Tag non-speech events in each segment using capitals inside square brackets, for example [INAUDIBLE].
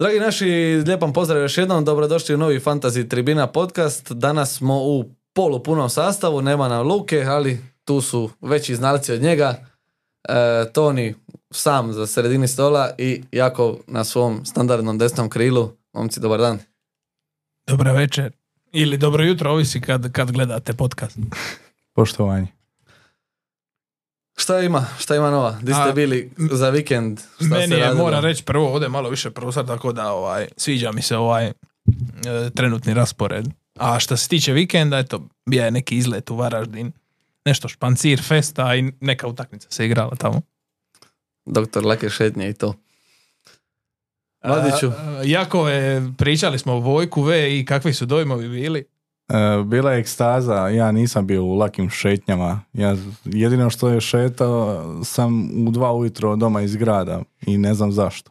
Dragi naši, lijepan pozdrav još jednom, dobrodošli u novi Fantasy Tribina podcast. Danas smo u polupunom sastavu, nema nam Luke, ali tu su veći znalci od njega. E, Toni sam za sredini stola i Jakov na svom standardnom desnom krilu. Momci, dobar dan. Dobro večer. Ili dobro jutro, ovisi kad, kad gledate podcast. Poštovanje. Šta ima? Šta ima nova? Di ste A, bili za vikend? Šta Meni je, moram reći, prvo ovdje malo više prostor, tako da ovaj, sviđa mi se ovaj e, trenutni raspored. A što se tiče vikenda, eto, bio je neki izlet u Varaždin, nešto špancir festa i neka utakmica se igrala tamo. Doktor Lake šetnje i to. Mladiću, A, Jakove, pričali smo o Vojku V i kakvi su dojmovi bili. E, bila je ekstaza, ja nisam bio u lakim šetnjama. Ja jedino što je šetao sam u dva ujutro doma iz grada i ne znam zašto.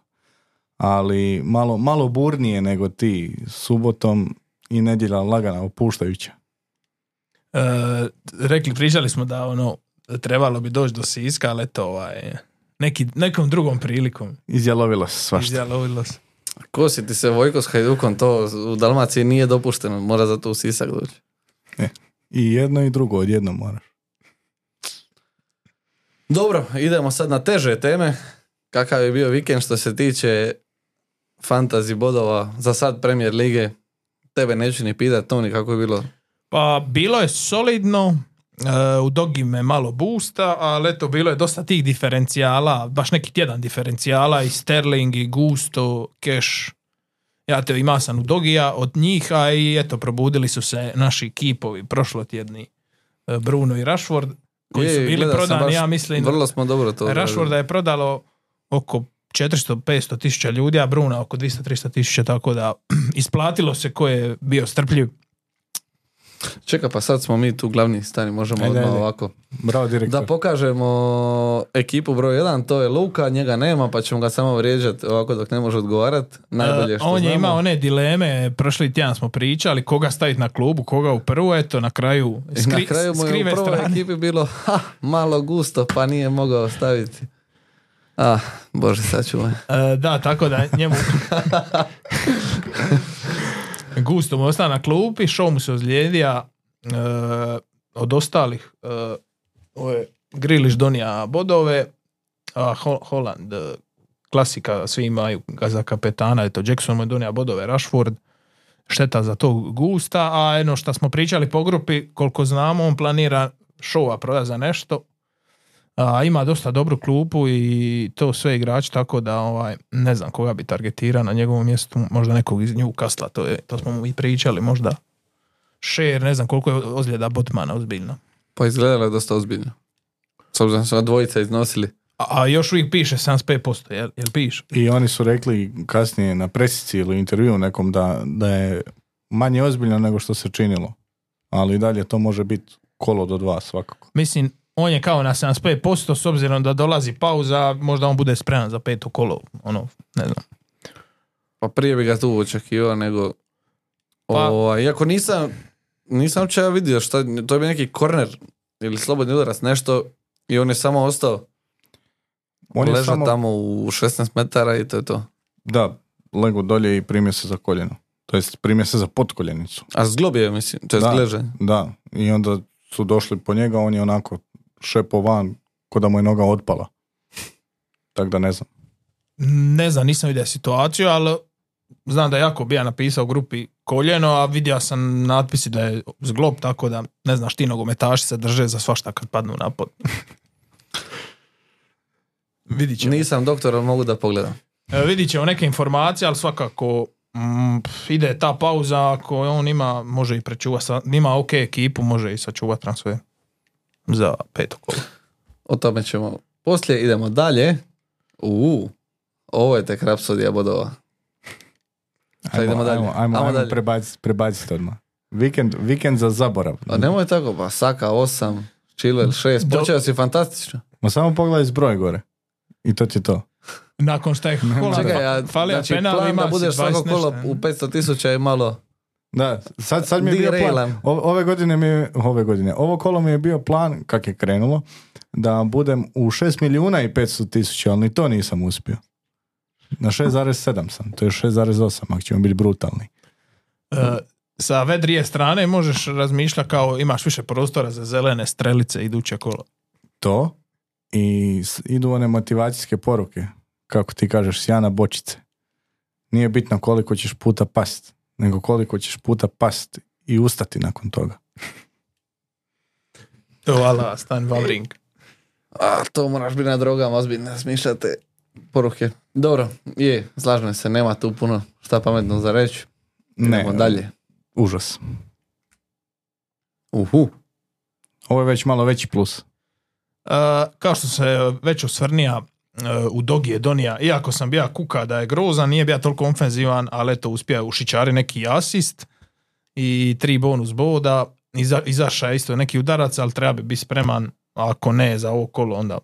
Ali malo, malo burnije nego ti subotom i nedjelja lagana opuštajuća. E, rekli, pričali smo da ono, trebalo bi doći do Siska, ali eto, ovaj, neki, nekom drugom prilikom. Izjalovilo se svašta. Izjalovilo se. Kosi ti se Vojko s Hajdukom, to u Dalmaciji nije dopušteno, mora zato u Sisak doći. I jedno i drugo odjedno moraš. Dobro, idemo sad na teže teme. Kakav je bio vikend što se tiče fantasy bodova za sad Premier Lige? Tebe neću ni pitat, Toni, kako je bilo? Pa bilo je solidno, e, u Dogi me malo busta, ali eto bilo je dosta tih diferencijala, baš neki tjedan diferencijala i Sterling i Gusto, Cash. Ja te ima sam u Dogija od njih, a i eto probudili su se naši kipovi prošlotjedni e, Bruno i Rashford koji Je, su bili prodani, ja mislim. Vrlo smo dobro to Rashforda je prodalo oko 400-500 tisuća ljudi, a Bruna oko 200-300 tisuća, tako da [CLEARS THROAT] isplatilo se ko je bio strpljiv. Čeka, pa sad smo mi tu glavni stani, možemo Ajde, odmah ajde. ovako. Bravo direktor. Da pokažemo ekipu broj 1, to je Luka, njega nema, pa ćemo ga samo vrijeđati ovako dok ne može odgovarati. Najbolje E, što on je imao one dileme, prošli tjedan smo pričali, koga staviti na klubu, koga u prvu, eto na kraju, skri, na kraju mu je u skrive prvoj strane. ekipi bilo ha, malo gusto, pa nije mogao staviti. Ah, bože, sačuvaj. E, da, tako da njemu [LAUGHS] Gusto mu ostao na klupi, show mu se ozlijedija e, od ostalih e, ovo je Griliš donija bodove a Ho- Holland e, klasika, svi imaju ga za kapetana, eto Jackson mu je donija bodove, Rashford šteta za tog Gusta, a eno što smo pričali po grupi, koliko znamo, on planira showa proda za nešto, a, ima dosta dobru klupu i to sve igrači, tako da ovaj, ne znam koga bi targetirao na njegovom mjestu, možda nekog iz Newcastle, to, je, to smo mu i pričali, možda Share, ne znam koliko je ozljeda Botmana ozbiljno. Pa izgledalo je dosta ozbiljno. S obzirom da su dvojica iznosili. A, a još uvijek piše 75%, jel, jel piše? I oni su rekli kasnije na presici ili intervju nekom da, da je manje ozbiljno nego što se činilo. Ali i dalje to može biti kolo do dva svakako. Mislim, on je kao na 75% s obzirom da dolazi pauza, možda on bude spreman za peto kolo, ono, ne znam. Pa prije bi ga tu očekivao nego... Pa- Ovaj, iako nisam, nisam uopće ja vidio šta, to je bio neki korner ili slobodni udarac, nešto i on je samo ostao On je ležao samo, tamo u 16 metara i to je to. da, lego dolje i primio se za koljeno. To jest primio se za potkoljenicu. A zglobio je, mislim, to je. Da, i onda su došli po njega, on je onako šepo van, ko da mu je noga otpala. Tako da ne znam. Ne znam, nisam vidio situaciju, ali znam da je jako bija napisao u grupi koljeno, a vidio sam natpisi da je zglob, tako da ne znaš ti nogometaši se drže za svašta kad padnu na pod. [LAUGHS] vidit ćemo. Nisam doktor, ali mogu da pogledam. E, vidit ćemo neke informacije, ali svakako mm, ide ta pauza, ako on ima, može i prečuvati, sa- ima ok ekipu, može i sačuvati transfer za peto kolo. O tome ćemo poslije. Idemo dalje. U, ovo je tek rapsodija bodova. Sad idemo dalje. Ajmo, ajmo, Ajmo ajmo dalje. prebaciti prebaciti odmah. Vikend, vikend za zaborav. A nemoj tako, pa Saka 8, Chilwell 6, Do- počeo si fantastično. Ma samo pogledaj zbroj gore. I to ti je to. Nakon što je Holland Čekaj, ja, znači penal, plan ima da budeš 20 svako kolo u 500 tisuća je malo... Da, sad, sad mi je bio plan. O- Ove godine mi je, ove godine, ovo kolo mi je bio plan, kak je krenulo, da budem u 6 milijuna i 500 tisuća, ali ni to nisam uspio. Na 6,7 sam, to je 6,8 ako ćemo biti brutalni. E, sa vedrije strane možeš razmišljati kao imaš više prostora za zelene strelice iduće kolo. To i idu one motivacijske poruke, kako ti kažeš, sjana bočice. Nije bitno koliko ćeš puta past, nego koliko ćeš puta past i ustati nakon toga. [LAUGHS] To ala Stan Wawring. A, to moraš biti na drogama, ozbiljno smišljate poruke. Dobro, je, slažem se, nema tu puno šta pametno za reći. Ne, Idemo dalje. užas. Uhu. Ovo je već malo veći plus. E, kao što se već osvrnija u Dogi je donija, iako sam bija kuka da je grozan, nije bija toliko ofenzivan, ali eto uspija ušičari neki asist i tri bonus boda. Iza, izaša je isto neki udarac, ali treba bi biti spreman, ako ne za ovo kolo, onda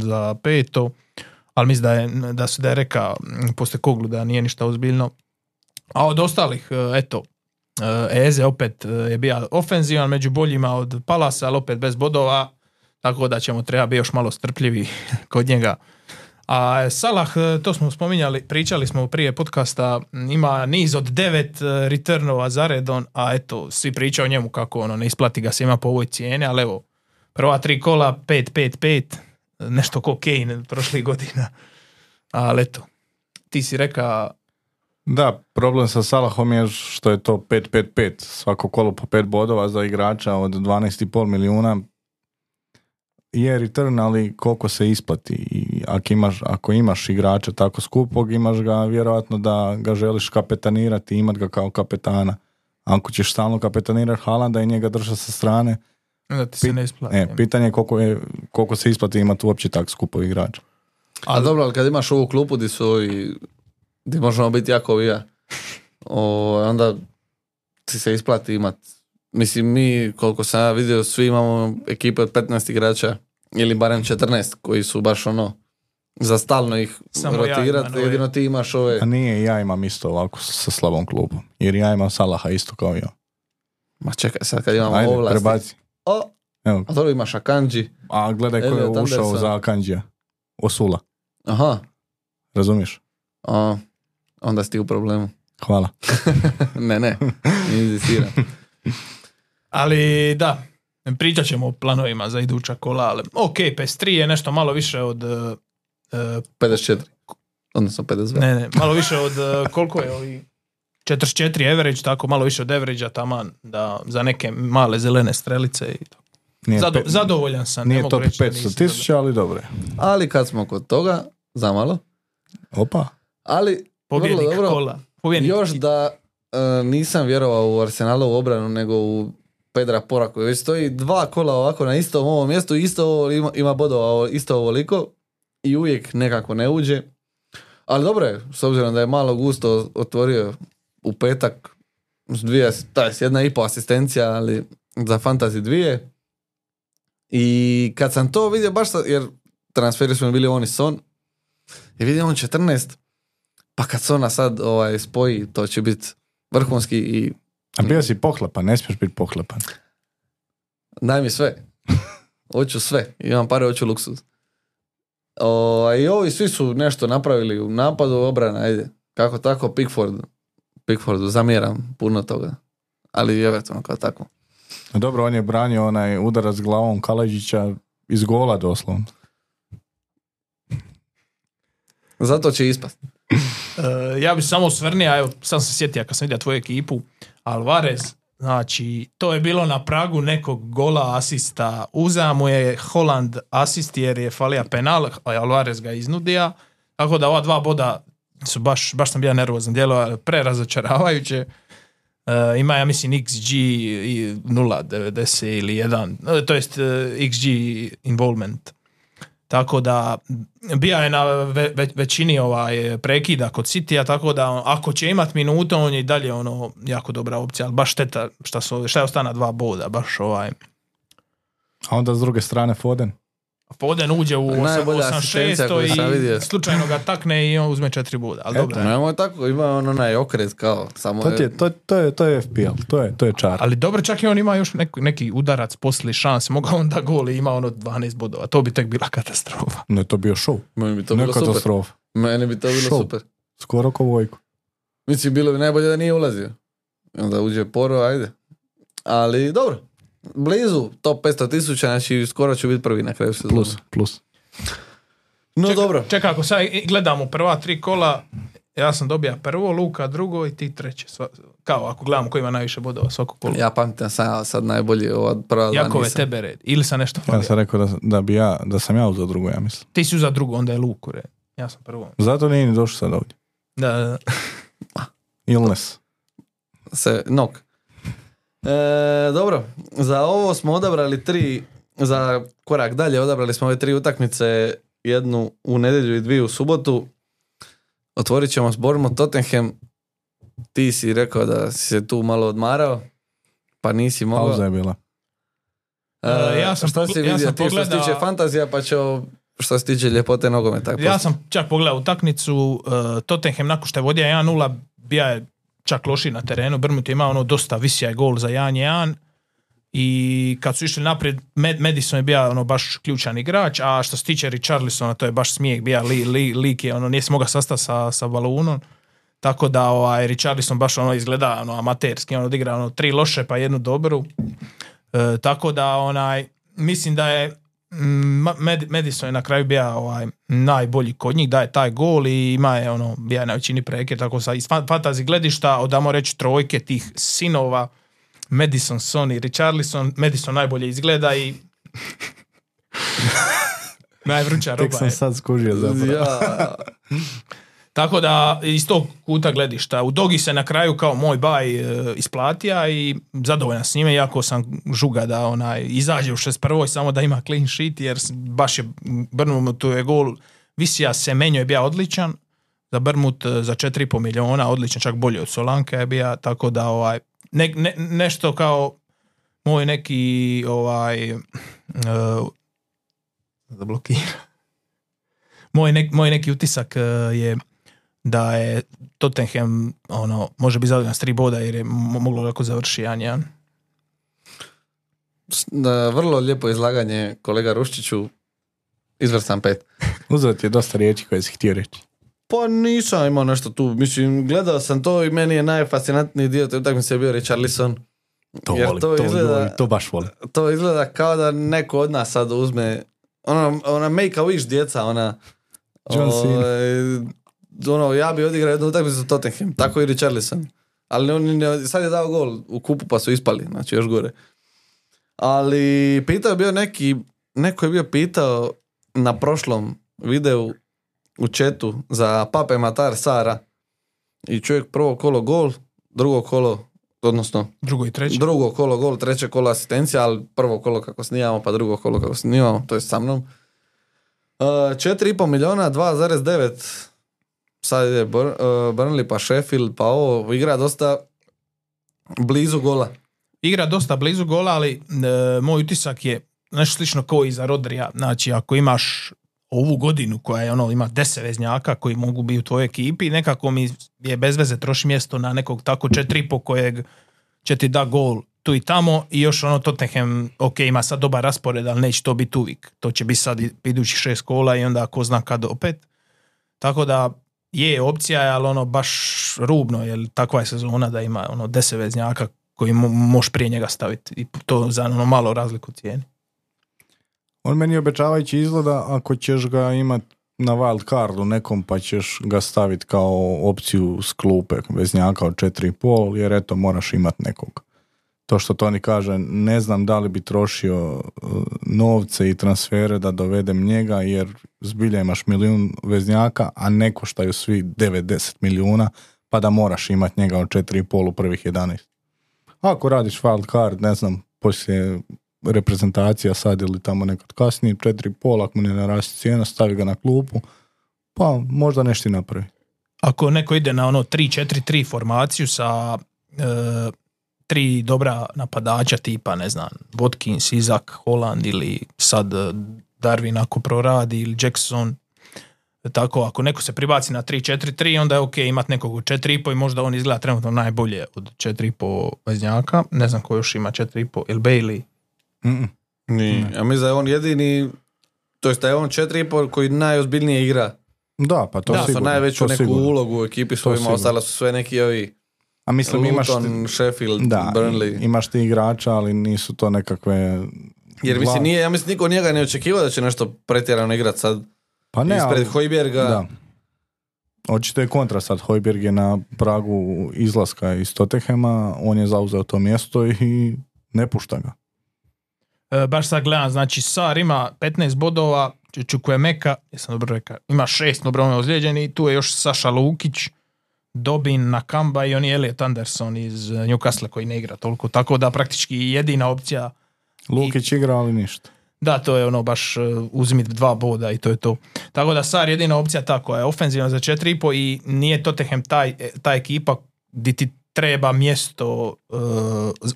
za peto. Ali mislim da je, da su da je reka poslije koglu da nije ništa ozbiljno. A od ostalih, e, eto, e, Eze opet e, je bio ofenzivan među boljima od Palasa, ali opet bez bodova, tako da ćemo treba biti još malo strpljivi [LAUGHS] kod njega. A Salah, e, to smo spominjali, pričali smo prije podcasta, ima niz od devet e, returnova za redon, a eto, svi pričaju o njemu kako ono, ne isplati ga se ima po ovoj cijeni, ali evo, prva tri kola, 5-5-5, nešto ko Kane prošlih godina. Ali eto, ti si reka Da, problem sa Salahom je što je to 5-5-5, svako kolo po 5 bodova za igrača od 12,5 milijuna. Je return, ali koliko se isplati. I ako imaš, ako imaš igrača tako skupog, imaš ga vjerojatno da ga želiš kapetanirati i imat ga kao kapetana. Ako ćeš stalno kapetanirati Haalanda i njega držati sa strane, da ti se ne isplati. e, pitanje je koliko, je koliko se isplati imati uopće tako skupog igrača. A dobro, ali kad imaš ovu klupu di su ovi, di možemo biti jako ovi ja, o, onda ti se isplati imat. Mislim, mi, koliko sam ja vidio, svi imamo ekipe od 15 igrača, ili barem 14, koji su baš ono, za stalno ih Samo ja rotirat, imam ove- jedino ti imaš ove... A nije, ja imam isto ovako sa slabom klubom. Jer ja imam Salaha isto kao i on. Ma čekaj, sad kad imamo Ajde, ovlasti. prebaci. O, Evo, a dobro imaš Akanji. A gledaj ko je Elliot ušao Anderson. za Akanđija. Osula, Aha, razumiješ? a, onda si ti u problemu. Hvala. [LAUGHS] ne, ne, [LAUGHS] inzistiram. Ali da, pričat ćemo o planovima za iduća kola, ali ok, PS3 je nešto malo više od... e, e, 54. Odnosno 52. ne, ne, malo više od e, koliko je ovi 44 average, tako malo više od average taman da za neke male zelene strelice i to. Nije, Zado- pe- zadovoljan sam. ne nije mogu top reći da 500 nisam tisuća, ali dobro je. Ali kad smo kod toga, zamalo, Opa. ali. Pobjednik vrlo dobro, kola. Pobjednik. još da e, nisam vjerovao u Arsenalovu obranu, nego u Pedra Pora koji već stoji dva kola ovako na istom ovom mjestu, isto ovo ima, ima bodova isto ovoliko i uvijek nekako ne uđe. Ali dobro je, s obzirom da je malo gusto otvorio u petak s dvije, taj, jedna i po asistencija, ali za fantasy dvije. I kad sam to vidio, baš sa, jer transferi su mi bili on Son, i vidim on 14, pa kad Sona sad ovaj, spoji, to će biti vrhunski i A bio si pohlepan, ne smiješ biti pohlepan. daj mi sve. Hoću sve. Imam pare, hoću luksuz. O, I ovi svi su nešto napravili u napadu, obrana, ajde. Kako tako, Pickford. Pickfordu zamjeram puno toga. Ali Evertonu kao tako. Dobro, on je branio onaj udarac glavom Kaleđića iz gola doslovno. Zato će ispast. E, ja bi samo osvrnio, evo, sam se sjetio kad sam vidio tvoju ekipu, Alvarez, znači, to je bilo na pragu nekog gola asista. Uzeo mu je Holland asist jer je falija penal, a Alvarez ga iznudio. Tako da ova dva boda su baš, baš sam bio nervozan, djelo prerazočaravajuće. E, ima, ja mislim, XG i 0.90 ili 1, e, to jest e, XG involvement. Tako da bija je na ve- ve- većini ovaj prekida kod Citya, tako da ako će imat minute, on je i dalje ono jako dobra opcija, ali baš šteta šta, su, šta je ostana dva boda, baš ovaj. A onda s druge strane Foden. Foden uđe u osam- Najbolja asistencija koju sam i slučajno ga takne i on uzme četiri boda, ali Eto, dobro. je. Nemoj tako, ima on onaj okret kao, samo To, je, to, to, je, to je FPL, to je, to je čar. Ali dobro, čak i on ima još neki, neki udarac poslije šans, mogao on da gol i ima ono 12 bodova, to bi tek bila katastrofa. Ne, to bio show. Meni bi to ne bilo super. katastrofa. Meni bi to bilo Show. super. Skoro ko Vojko. Mislim, bilo bi najbolje da nije ulazio. Onda uđe poro, ajde. Ali dobro, blizu top 500 tisuća, znači skoro ću biti prvi na kraju sezone. Plus, plus. No Čekaj- dobro, Čekaj, ako sad gledamo prva tri kola, ja sam dobija prvo, Luka drugo i ti treće. Sva- Kao ako gledamo ko ima najviše bodova svako kolo. ja pamtim sam ja sad najbolji ova prva dva Jakove nisam. tebe red. Ili sam nešto Ja falio. sam rekao da, da, bi ja, da sam ja uzeo drugo, ja mislim. Ti si uzao drugo, onda je Luku red. Ja sam prvo. Zato nije ni došao sad ovdje. Da, da, da. Illness. se nok. E, dobro, za ovo smo odabrali tri, za korak dalje odabrali smo ove tri utakmice, jednu u nedjelju i dvije u subotu. Otvorit ćemo s Bournemouth Tottenham. Ti si rekao da si se tu malo odmarao, pa nisi mogao. Pauza je bila. E, ja sam šta si ja vidio sam ti što se tiče fantazija, pa će što se tiče ljepote nogometa. Ja sam čak pogledao utakmicu, uh, Tottenham nakon što je vodio 1-0, bija je čak loši na terenu, Brmut je imao ono dosta visija gol za 1-1 i kad su išli naprijed, Med- Madison je bio ono baš ključan igrač, a što se tiče Richarlisona, to je baš smijeh, bija li, li, lik je, ono, nije se mogao sastati sa, sa balunom, tako da ovaj, Richarlison baš ono izgleda ono, amaterski, on odigra ono, tri loše pa jednu dobru, E, tako da onaj, mislim da je Madison je na kraju bio ovaj, najbolji kod njih, da je taj gol i ima je ono, bija je na većini preke, tako sa iz fa- fantasy gledišta, odamo reći trojke tih sinova, Madison, Son i Richarlison, Madison najbolje izgleda i [LAUGHS] najvruća Tek roba sam je. sad skužio zapravo. Ja, [LAUGHS] Tako da iz tog kuta gledišta u Dogi se na kraju kao moj baj e, isplatija i zadovoljan s njime, iako sam žuga da onaj izađe u 61. samo da ima clean sheet jer baš je Brnut tu je gol Visija se menjo je bio odličan za Brmut e, za 4,5 miliona odličan, čak bolje od Solanka je bio, tako da ovaj ne- ne- nešto kao moj neki ovaj uh, zablokira. Moj, nek- moj neki utisak je da je Tottenham ono, može biti zadovoljan s tri boda jer je mo- moglo lako završi 1-1. da, vrlo lijepo izlaganje kolega Ruščiću, izvrstan pet. [LAUGHS] Uzeo ti je dosta riječi koje si htio reći. Pa nisam imao nešto tu, mislim, gledao sam to i meni je najfascinantniji dio te utakmice je bio Richarlison. To Jer voli, to to, izgleda- voli, to baš voli. To izgleda kao da neko od nas sad uzme, ona, ona make a wish djeca, ona, John Cena. Ono, ja bi odigrao jednu utakmicu za Tottenham, tako i Richarlison. Ali on, ne- sad je dao gol u kupu pa su ispali, znači još gore. Ali pitao je bio neki, neko je bio pitao na prošlom videu u četu za Pape Matar Sara i čovjek prvo kolo gol, drugo kolo, odnosno Drugo i treće. drugo kolo gol, treće kolo asistencija, ali prvo kolo kako snimamo, pa drugo kolo kako snimamo, to je sa mnom. Uh, 4,5 miliona, 2,9 sad ide Bur, uh, Burnley pa Sheffield, pa ovo igra dosta blizu gola. Igra dosta blizu gola, ali e, moj utisak je nešto slično kao i za Rodrija. Znači, ako imaš ovu godinu koja je ono, ima deset veznjaka koji mogu biti u tvojoj ekipi, nekako mi je bez veze troši mjesto na nekog tako 4,5 kojeg će ti da gol tu i tamo i još ono Tottenham, ok, ima sad dobar raspored, ali neće to biti uvijek. To će biti sad idući šest kola i onda ko zna kad opet. Tako da je opcija, ali ono baš rubno, jer takva je sezona da ima ono deset veznjaka koji mo- možeš prije njega staviti i to za ono malo razliku cijeni. On meni obećavajući izgleda ako ćeš ga imat na wild cardu nekom pa ćeš ga staviti kao opciju s klupe veznjaka od 4,5 jer eto moraš imat nekog. To što Toni kaže, ne znam da li bi trošio uh, novce i transfere da dovedem njega jer zbilja imaš milijun veznjaka, a ne koštaju svi 9-10 milijuna pa da moraš imat njega od 4,5 u prvih 11. Ako radiš wild card, ne znam, poslije reprezentacija sad ili tamo nekad kasnije, 4,5 ako mu ne narasti cijena, stavi ga na klupu, pa možda nešto i napravi. Ako neko ide na ono 3-4-3 formaciju sa e, tri dobra napadača tipa, ne znam, Watkins, Izak, Holland ili sad e, Darwin ako proradi ili Jackson, tako ako neko se pribaci na 3-4-3 onda je ok imat nekog u 4,5 i možda on izgleda trenutno najbolje od 4,5 veznjaka, ne znam ko još ima 4,5 ili Bailey, Mm-mm. Ni, ja mislim da je on jedini, to jest da je on 4,5 koji najozbiljnije igra Da, pa to Da, Da, su sigurno. najveću to neku sigurno. ulogu u ekipi su To ima, sigurno. ostalo su sve neki ovi A mislim, imaš Luton, ti, Sheffield, da, Burnley. imaš ti igrača, ali nisu to nekakve... Jer mislim, nije, ja mislim, niko njega ne očekivao da će nešto pretjerano igrat sad Pa ne, ispred ali, Hojberga. da. Očito je kontra sad. Hojberg je na pragu izlaska iz Tottenhema, on je zauzeo to mjesto i ne pušta ga. E, baš sad gledam, znači Sar ima 15 bodova, Čukujemeka, jesam dobro rekao, ima šest obrome ozlijeđeni, tu je još Saša Lukić, Dobin, Nakamba i on je Elliot Anderson iz e, Newcastle koji ne igra toliko, tako da praktički jedina opcija, Lukić igra, ali ništa. da to je ono baš e, uzmi dva boda i to je to. Tako da Sar jedina opcija ta koja je ofenzivna za 4,5 i nije Tottenham taj, e, ta ekipa di ti treba mjesto e,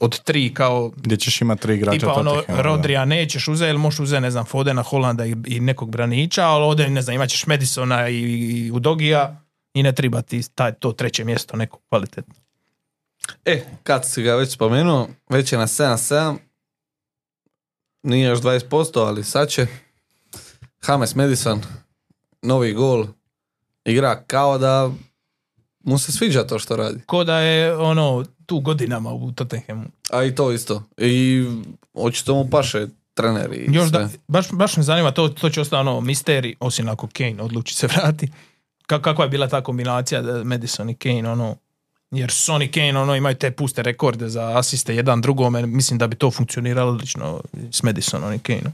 od tri kao Gdje ćeš imati tri igrača Tipa ono. Rodrija nećeš uzeti, ili možeš uzeti, ne znam, Fodena, Holanda i, i nekog braniča, ali ovdje, ne znam, imat ćeš Madisona i, i Udogija i ne treba ti taj, to treće mjesto neko kvalitetno. E, kad si ga već spomenuo, već je na 7-7, nije još 20%, ali sad će. James Madison, novi gol, igra kao da mu se sviđa to što radi. Ko da je ono tu godinama u Tottenhamu. A i to isto. I očito mu paše trener i Još sve. da, baš, baš me zanima, to, to će ostati ono misteri, osim ako Kane odluči se vrati. Ka, kakva je bila ta kombinacija da Madison i Kane, ono, jer Son i Kane ono, imaju te puste rekorde za asiste jedan drugome, mislim da bi to funkcioniralo odlično s Madisonom i Kaneom.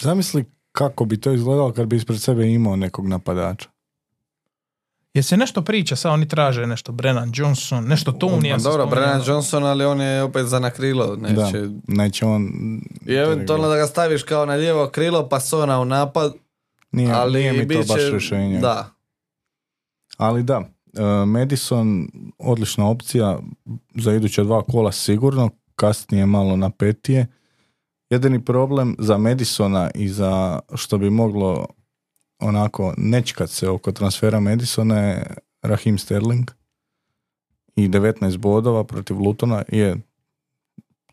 Zamisli kako bi to izgledalo kad bi ispred sebe imao nekog napadača. Jer se nešto priča, sad oni traže nešto, Brennan Johnson, nešto Tonija Ma se Dobro. Brennan Johnson, ali on je opet za na krilo. Da, Neće. neće on... I eventualno da ga staviš kao na lijevo krilo, pa Sona u napad, Nije, ali nije mi to bit će- baš rješenje. Da. Ali da, e, Madison odlična opcija za iduće dva kola sigurno, kasnije malo napetije. Jedini problem za Madisona i za što bi moglo onako nečkat se oko transfera Madisona je Raheem Sterling i 19 bodova protiv Lutona je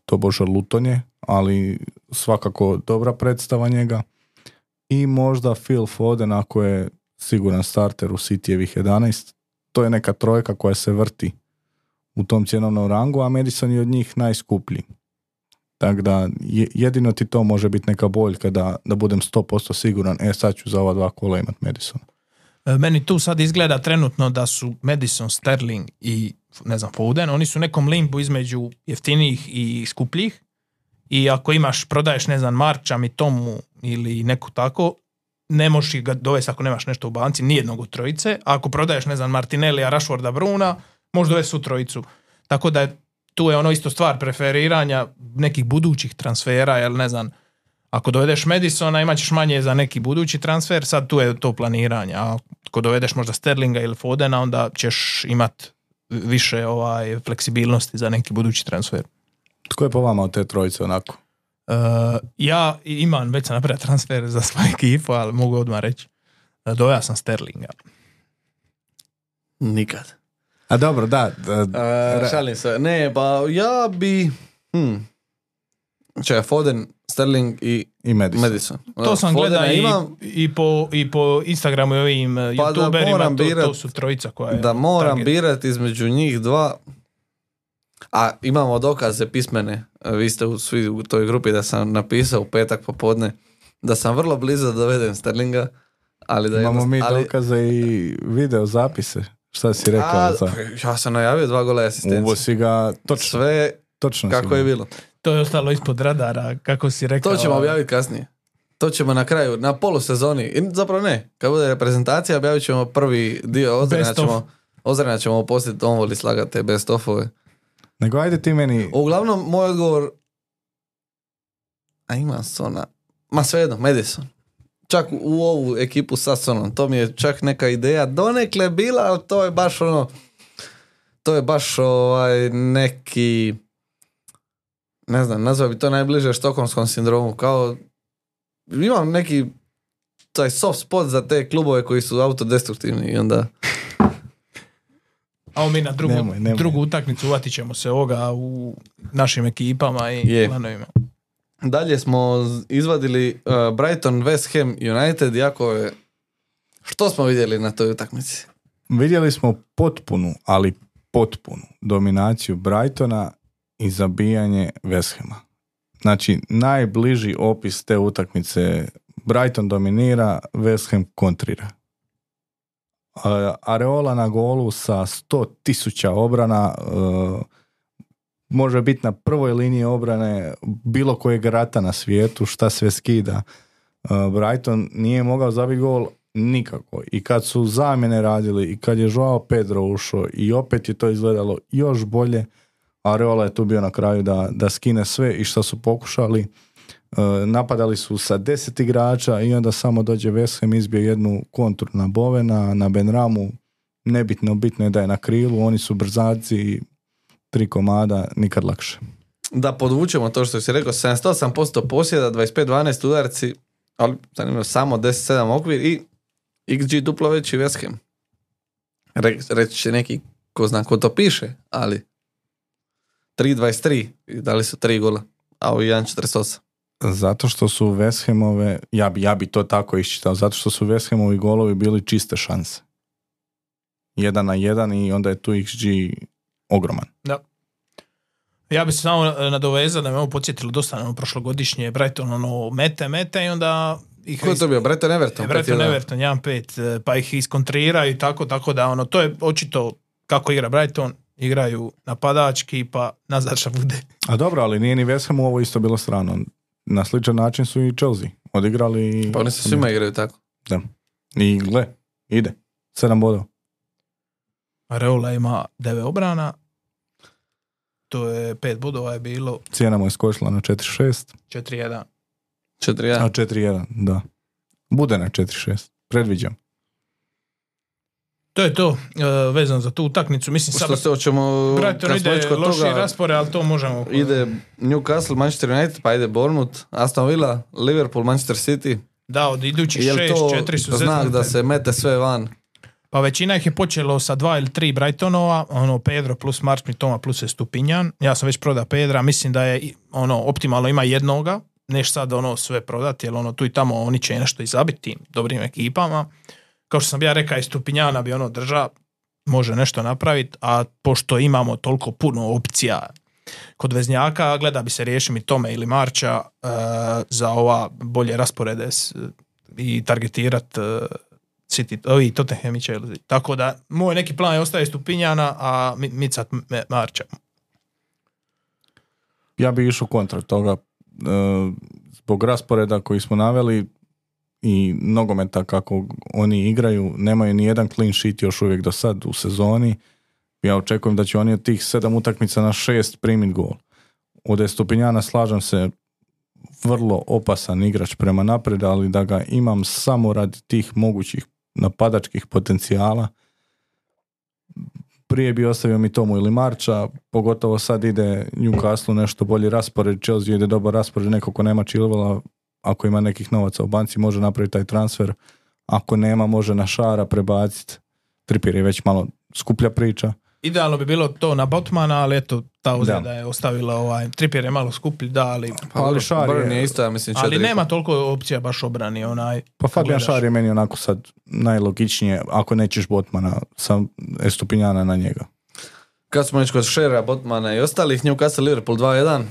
to bože Luton je, ali svakako dobra predstava njega i možda Phil Foden ako je siguran starter u Cityjevih 11 to je neka trojka koja se vrti u tom cjenovnom rangu, a Madison je od njih najskuplji. Tako da je- jedino ti to može biti neka boljka da, da budem 100% siguran, e sad ću za ova dva kola imat Madison. E, Meni tu sad izgleda trenutno da su Madison, Sterling i ne znam, Foden, oni su nekom limbu između jeftinijih i skupljih i ako imaš, prodaješ, ne znam, Marča, Tomu ili neku tako, ne možeš ga dovesti ako nemaš nešto u banci, nijednog od trojice, a ako prodaješ, ne znam, Martinellija, Rashforda, Bruna, možeš dovesti u trojicu. Tako da je, tu je ono isto stvar preferiranja nekih budućih transfera, jer ne znam, ako dovedeš Madisona imat ćeš manje za neki budući transfer, sad tu je to planiranje, a ako dovedeš možda Sterlinga ili Fodena, onda ćeš imat više ovaj fleksibilnosti za neki budući transfer. Tko je po vama od te trojice onako? Uh, ja imam već sam napravio transfer za svoju ekipu, ali mogu odmah reći. Uh, Doveo sam Sterlinga. Nikad. A dobro, da. da E, ra- šalim se. Ne, pa ja bi... Hmm. Čekaj, Foden, Sterling i I Madison. Madison. To sam gledao i, imam, i, po, i po Instagramu i ovim uh, Pa da youtuberima, moram to, birat- to su trojica koja je da moram target. birati između njih dva. A imamo dokaze pismene. Vi ste u, svi u toj grupi da sam napisao u petak popodne da sam vrlo blizu da dovedem Sterlinga. Ali da Imamo jednost- mi ali, dokaze i video zapise. Šta si rekao? A, za... ja sam najavio dva gola i asistencije. Uvo si ga točno, Sve točno kako ga- je bilo. To je ostalo ispod radara, kako si rekao. To ćemo objaviti kasnije. To ćemo na kraju, na polusezoni. I zapravo ne, kad bude reprezentacija objavit ćemo prvi dio, ozrena ćemo, ozrena ćemo poslije, on voli slagati te best ofove. Nego ajde ti meni, Uglavnom, moj odgovor, a ima Sona, ma svejedno, Madison. Čak u, ovu ekipu sa Sonom, to mi je čak neka ideja. Donekle bila, ali to je baš ono, to je baš ovaj neki, ne znam, nazvao bi to najbliže štokholmskom sindromu, kao imam neki taj soft spot za te klubove koji su autodestruktivni i onda A mi na drugu, Nemoj, nemoj. drugu utakmicu uvatit ćemo se ovoga u našim ekipama i Je. planovima. Dalje smo izvadili uh, Brighton West Ham United, jako je Što smo vidjeli na toj utakmici? Vidjeli smo potpunu, ali potpunu dominaciju Brightona i zabijanje West Hama. Znači, najbliži opis te utakmice Brighton dominira, West Ham kontrira. A- Areola na golu sa 100 tisuća obrana e, može biti na prvoj liniji obrane bilo kojeg rata na svijetu, šta sve skida. E, Brighton nije mogao zabiti gol nikako. I kad su zamjene radili i kad je Joao Pedro ušao i opet je to izgledalo još bolje, Areola je tu bio na kraju da, da skine sve i što su pokušali. E, napadali su sa deset igrača i onda samo dođe West Ham izbio jednu kontru na Bovena, na Benramu. Nebitno, bitno je da je na krilu, oni su brzaci tri komada, nikad lakše. Da podvučemo to što si rekao, 78% posjeda, 25-12 udarci, ali zanimljivo, samo 10-7 okvir i XG duplo veći West Ham. Re- reći će neki ko zna ko to piše, ali 3-23 i dali su 3 gola, a u 1-48. Zato što su West Hamove, ja bi, ja bi to tako iščitao, zato što su West Hamovi golovi bili čiste šanse. Jedan na jedan i onda je tu XG ogroman. Ja bi se samo e, nadovezao da me ovo podsjetilo dosta na ono prošlogodišnje Brighton, ono mete, mete i onda ih Ko je to bio? Breton Everton? Brighton 5-1. Everton 1-5, e, pa ih iskontriraju i tako, tako da ono, to je očito kako igra Brighton, igraju napadački pa nazad šta bude. A dobro, ali nije ni West ovo isto bilo strano. Na sličan način su i Chelsea odigrali. Pa oni se svima igraju tako. Da. I gle, ide. Sedam bodova. Areola ima 9 obrana, to je 5 bodova je bilo Cijena mu je skočila na 4-6, 4-1. 4-1. a 4-1, da. Bude na 4-6, predviđam. To je to e, vezano za tu utakmicu. Mislim, Što se hoćemo, Brighton ide loši toga, raspore, ali to možemo. ide Newcastle, Manchester United, pa ide Bournemouth, Aston Villa, Liverpool, Manchester City. Da, od idućih li to 6, 4 su znak da se mete sve van? Pa većina ih je počelo sa dva ili tri Brightonova, ono Pedro plus Marč Mitoma plus je Stupinjan. Ja sam već prodao Pedra, mislim da je ono optimalno ima jednoga, neš sad ono sve prodati, jer ono tu i tamo oni će nešto i zabiti tim dobrim ekipama. Kao što sam ja rekao, i Stupinjana bi ono drža, može nešto napraviti, a pošto imamo toliko puno opcija kod veznjaka, gleda bi se riješiti mi Tome ili Marča e, za ova bolje rasporede s- i targetirat e, City, ovi Tottenham i Chelsea. Tako da, moj neki plan je ostaje Stupinjana, a mi- micat Marča. Ja bi išao kontra toga. e, zbog rasporeda koji smo naveli i nogometa kako oni igraju, nemaju ni jedan clean sheet još uvijek do sad u sezoni. Ja očekujem da će oni od tih sedam utakmica na šest primit gol. Od Estupinjana slažem se vrlo opasan igrač prema naprijed, ali da ga imam samo radi tih mogućih napadačkih potencijala. Prije bi ostavio mi Tomu ili Marča, pogotovo sad ide Newcastle nešto bolji raspored, Chelsea ide dobar raspored, neko ko nema Chilvela, ako ima nekih novaca u banci može napraviti taj transfer, ako nema može na Šara prebaciti. Trippier je već malo skuplja priča. Idealno bi bilo to na Botmana, ali eto, ta ozljeda Da. je ostavila ovaj, Trippier je malo skuplji, da, ali, Pa, ali Šar je- je isto, ja mislim, ali nema toliko opcija baš obrani, onaj, Pa Fabian. Šar je meni onako sad najlogičnije, ako nećeš Botmana, sam Estupinjana na njega. Kad smo već kod Šera, Botmana i ostalih, Newcastle, Liverpool 2-1.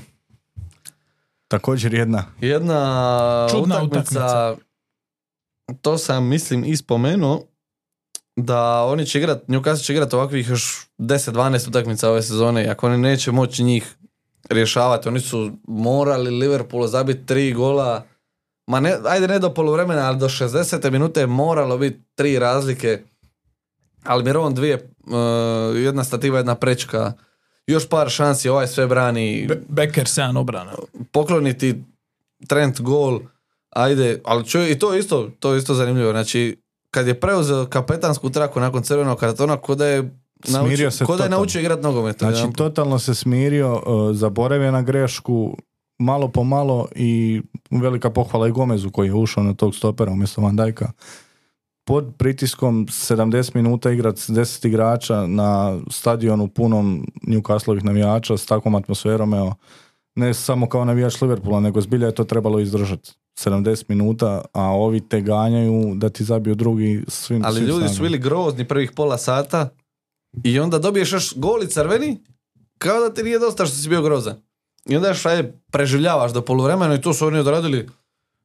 Također jedna Jedna Čudna utakmica, to sam mislim i spomenuo, da oni će igrat, Newcastle će igrat ovakvih još 10-12 utakmica ove sezone i ako oni neće moći njih rješavati, oni su morali Liverpoolu zabiti tri gola, ma ne, ajde ne do poluvremena, ali do 60. minute je moralo biti tri razlike, ali Miron dvije, uh, jedna stativa, jedna prečka, još par šansi, ovaj sve brani, Be- Becker 7 obrana. pokloniti Trent gol, ajde, ali čuj, i to je isto, to je isto zanimljivo, znači kad je preuzeo kapetansku traku nakon crvenog kartona, ko da je Smirio naučio, se ko da je naučio igrat nogomet. Znači, odjedanput. totalno se smirio, uh, zaboravio na grešku, malo po malo i velika pohvala i Gomezu koji je ušao na tog stopera umjesto Van Dijka. Pod pritiskom 70 minuta igrat s 10 igrača na stadionu punom Newcastleovih navijača s takvom atmosferom, evo, ne samo kao navijač Liverpoola, nego zbilja je to trebalo izdržati. 70 minuta, a ovi te ganjaju da ti zabiju drugi svim Ali svim ljudi su snagama. bili grozni prvih pola sata i onda dobiješ još gol i crveni kao da ti nije dosta što si bio grozan. I onda još ajde, preživljavaš do poluvremena i to su oni odradili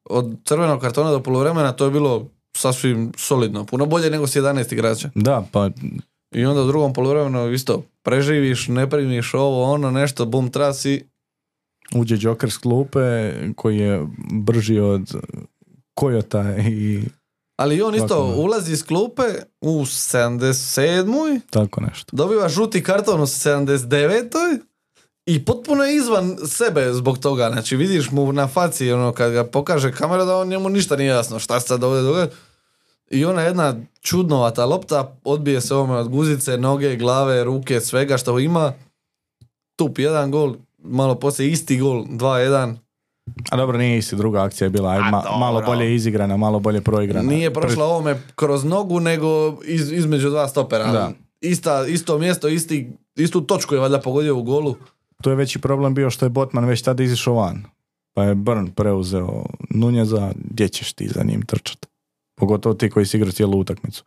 od crvenog kartona do poluvremena, to je bilo sasvim solidno. Puno bolje nego s 11 igrača. Da, pa I onda u drugom poluvremenu isto preživiš, ne primiš ovo, ono, nešto, bum, trasi. uđe Joker s klupe koji je brži od Kojota i Ali i on isto Tako ulazi iz klupe u 77. tako nešto. dobiva žuti karton u 79. I potpuno je izvan sebe zbog toga. Znači vidiš mu na faci ono, kad ga pokaže kamera da on njemu ništa nije jasno šta se sad ovdje događa. I ona jedna čudnovata lopta odbije se ovome od guzice, noge, glave, ruke, svega što ima. Tup jedan gol, malo poslije isti gol, 2-1. A dobro, nije isti, druga akcija je bila, aj, ma- malo bolje izigrana, malo bolje proigrana. Nije prošla ovome kroz nogu, nego iz, između dva stopera. Da. Ista, isto mjesto, isti, istu točku je valjda pogodio u golu. Tu je veći problem bio što je Botman već tada izišao van. Pa je Brn preuzeo Nunjeza, gdje ćeš ti za njim trčati? Pogotovo ti koji si igrao cijelu utakmicu.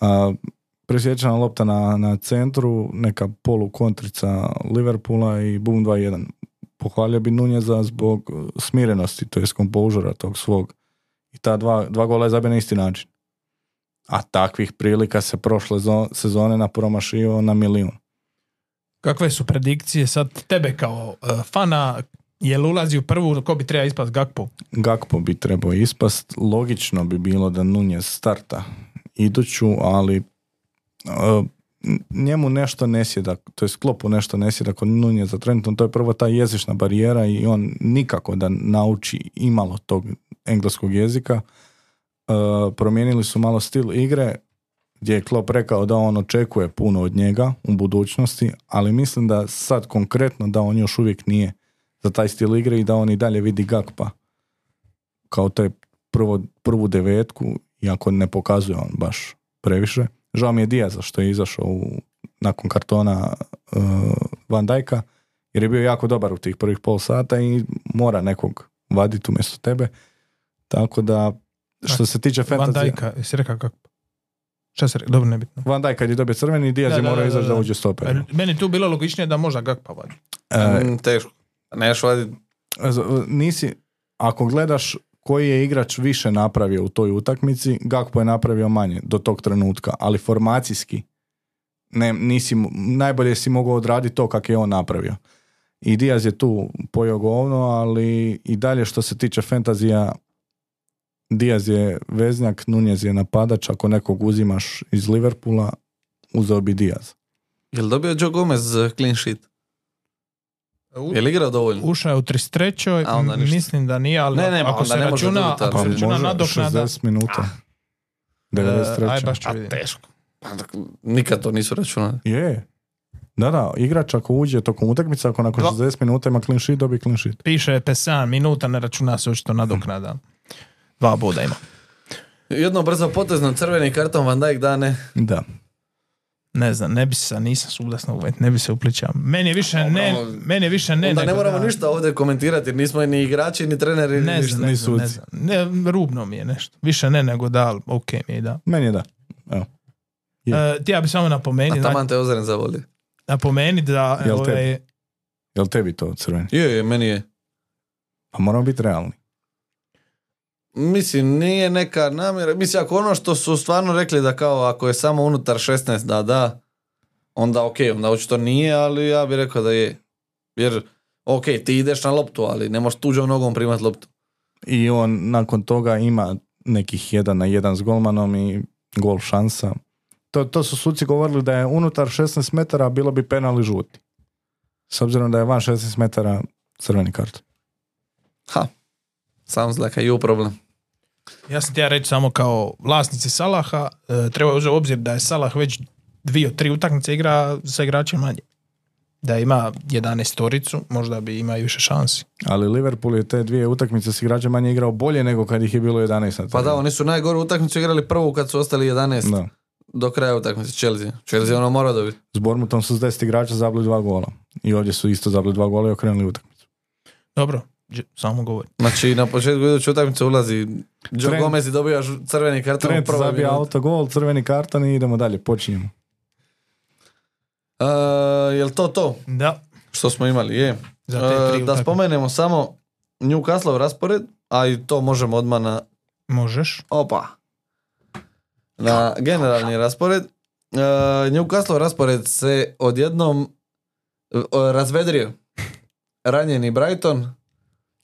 A, presječena lopta na, na centru, neka polu kontrica Liverpoola i bum 2-1. Pohvalio bi Nunjeza zbog smirenosti, to je kompožura tog svog. I ta dva, dva gola je zabio na isti način. A takvih prilika se prošle zo- sezone napromašio na milijun. Kakve su predikcije sad tebe kao uh, fana? Jel ulazi u prvu, ko bi treba ispast Gakpo? Gakpo bi trebao ispast. Logično bi bilo da Nunez starta iduću, ali uh, njemu nešto ne sjeda, to je sklopu nešto ne sjeda kod Nuneza trenutno, to je prvo ta jezična barijera i on nikako da nauči imalo tog engleskog jezika. Uh, promijenili su malo stil igre, gdje je Klopp rekao da on očekuje puno od njega u budućnosti, ali mislim da sad konkretno da on još uvijek nije za taj stil igre i da on i dalje vidi Gakpa kao taj prvo, prvu devetku, iako ne pokazuje on baš previše. Žao mi je Diaza što je izašao u, nakon kartona uh, Van Dijka, jer je bio jako dobar u tih prvih pol sata i mora nekog vaditi umjesto tebe. Tako da, što se tiče Van fantasy... Dijka, jesi rekao Gakpo? Šta se rekao? Dobro, nebitno. Van Dijk kad je dobio crveni, Diaz Da, je da, morao da, izaći da, da. uđe stoper. E, Meni tu bilo logičnije da možda Gakpa vadi. E, Mm, teško. Vaditi Z- nisi, ako gledaš koji je igrač više napravio u toj utakmici, Gakpo je napravio manje do tog trenutka, ali formacijski ne, nisi, najbolje si mogao odraditi to kako je on napravio. I Diaz je tu pojeo govno, ali i dalje što se tiče fantazija, Diaz je veznjak, Nunez je napadač, ako nekog uzimaš iz Liverpoola, uzeo bi Diaz. Jel dobio Joe Gomez clean sheet? U- Jel igrao dovoljno? Ušao je u 33. A onda ništa. Mislim da nije, ali Ne, ne, ako se ne računa, ako se računa nadoknada, 60 minuta. e, 93. aj baš ću A vidjeti. teško. Nikad to nisu računali. Je. Da, da, igrač ako uđe tokom utakmice, ako nakon Dva- 60 minuta ima clean sheet, dobi clean sheet. Piše 57 minuta, ne računa se očito nadoknada. Dva boda ima. Jedno brzo potezno crveni karton Van Dijk dane. Da. Ne znam, ne bi se, nisam suglasno uvjet, ne bi se upličao. Meni je više ne, meni je više ne Onda ne moramo da- ništa ovdje komentirati jer nismo ni igrači, ni treneri, ni Ne ništa. znam, ne ni znam, ne suci. znam. Ne, rubno mi je nešto. Više ne nego da, ali ok mi je da. Meni je da. Evo. Je. E, ti ja bi samo napomeni, A da, taman te Ozren zavoli. napomeni da Jel ovaj, tebi? Jel tebi to crveni? Je, je, meni je. Pa moramo biti realni. Mislim, nije neka namjera. Mislim, ako ono što su stvarno rekli da kao ako je samo unutar 16 da da, onda ok, onda očito nije, ali ja bih rekao da je. Jer, ok, ti ideš na loptu, ali ne možeš tuđom nogom primat loptu. I on nakon toga ima nekih jedan na jedan s golmanom i gol šansa. To, to su suci govorili da je unutar 16 metara bilo bi penal i žuti. S obzirom da je van 16 metara crveni kart. Ha, sounds like a you problem. Ja sam ti ja reći samo kao vlasnici Salaha, e, treba uzeti u obzir da je Salah već dvije, tri utakmice igra sa igračem manje. Da ima 11 toricu, možda bi imao i više šansi. Ali Liverpool je te dvije utakmice s igračem manje igrao bolje nego kad ih je bilo 11 na Pa da, oni su najgoru utakmicu igrali prvu kad su ostali 11 Da. do kraja utakmice Chelsea. Chelsea ono mora dobiti. S Bormutom su s 10 igrača zabili dva gola. I ovdje su isto zabili dva gola i okrenuli utakmicu. Dobro, Samo govori. Znači, na početku iduće utakmice ulazi Joe Trent- Gomez i dobijaš crveni karton Trent zabija autogol, crveni karton i idemo dalje, počinjemo. Uh, jel to to Da. što smo imali? Je. Za te Uh, da spomenemo samo Newcastle raspored, a i to možemo odmah na Možeš. Opa. Na generalni raspored. Uh, Newcastle raspored se odjednom razvedrio. Ranjeni Brighton,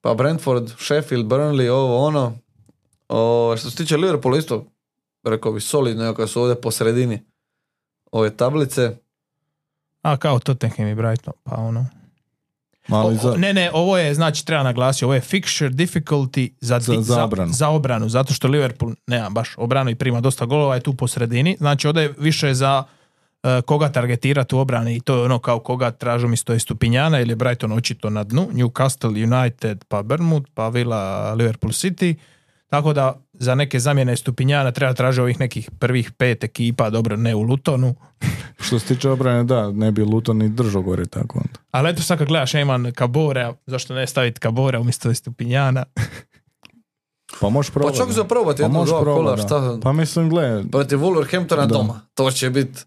pa Brentford, Sheffield, Burnley, ovo ono. O, što se tiče Liverpoola isto, rekao bi solidno, iako su ovdje po sredini ove tablice. A kao Tottenham i Brighton, pa ono. Ali O- za, o- ne, ne, ovo je, znači treba naglasiti, ovo je fixture difficulty za, Za- di- za obranu. za obranu, zato što Liverpool nema baš obranu i prima dosta golova, je tu po sredini. Znači ovdje je više za koga targetirati u obrani i to je ono kao koga tražu isto je Stupinjana ili je Brighton očito na dnu, Newcastle United pa Bournemouth pa Villa Liverpool City. Tako da za neke zamjene Stupinjana treba tražiti ovih nekih prvih pet ekipa, dobro ne u Lutonu, [LAUGHS] što se tiče obrane, da, ne bi Luton ni držao gore tako onda. Ali eto sad kad gledaš ja imam Kabore, zašto ne staviti Kabore umjesto Stupinjana? Pa možeš Pa probati. čak za probati Pa jedno dva kola, šta, Pa mislim, gle, protiv Wolverhamptona doma. To će biti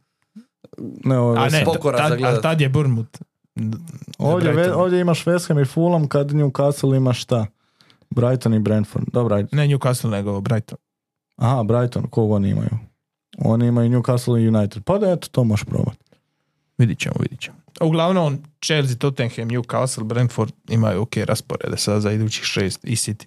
ne, ovo- A ne, pokora za tad, gledat. a tad je Burmut. ovdje, ve- ovdje imaš West Ham i Fulham, kad Newcastle ima šta? Brighton i Brentford. Dobro, ajde. Ne Newcastle, nego Brighton. Aha, Brighton, kog oni imaju? Oni imaju Newcastle i United. Pa da, eto, to možeš probati. Vidit ćemo, vidit ćemo. Uglavnom, Chelsea, Tottenham, Newcastle, Brentford imaju ok rasporede sad za idućih šest i City.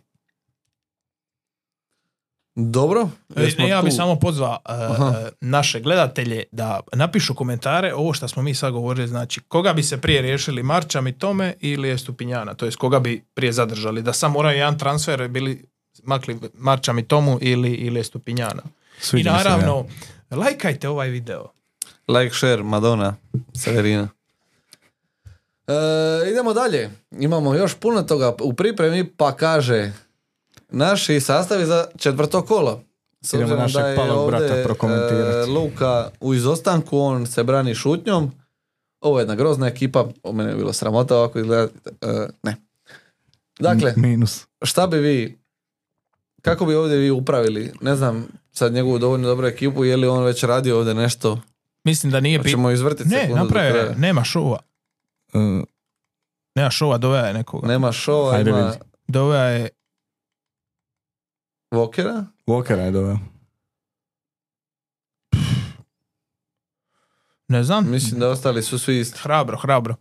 Dobro. E, Jesmo ja bih tu? samo pozvao uh, naše gledatelje da napišu komentare ovo što smo mi sad govorili, znači koga bi se prije riješili Marčam i tome ili je Stupinjana, to jest koga bi prije zadržali, da sam moraju jedan transfer bili makli Marčam i Tomu ili, ili je Stupinjana. Sviđa I naravno, lajkajte ovaj video. Like, share, Madonna, Severina. E, idemo dalje. Imamo još puno toga u pripremi, pa kaže naši sastavi za četvrto kolo. S Idemo obzirom našeg da je palog brata ovdje, prokomentirati. e, Luka u izostanku, on se brani šutnjom. Ovo je jedna grozna ekipa, o mene je bilo sramota ovako izgledati. E, ne. Dakle, Minus. šta bi vi, kako bi ovdje vi upravili, ne znam, sad njegovu dovoljno dobru ekipu, je li on već radio ovdje nešto, Mislim da nije... pa ćemo izvrtiti Ne, sekundu nema šova. Uh, Nema šova, doveo je nekoga. Nema šova, Ajde ima. Doveo je Walkera. Walkera je doveo. Ne znam. Mislim da ostali su svi isti. Hrabro, hrabro.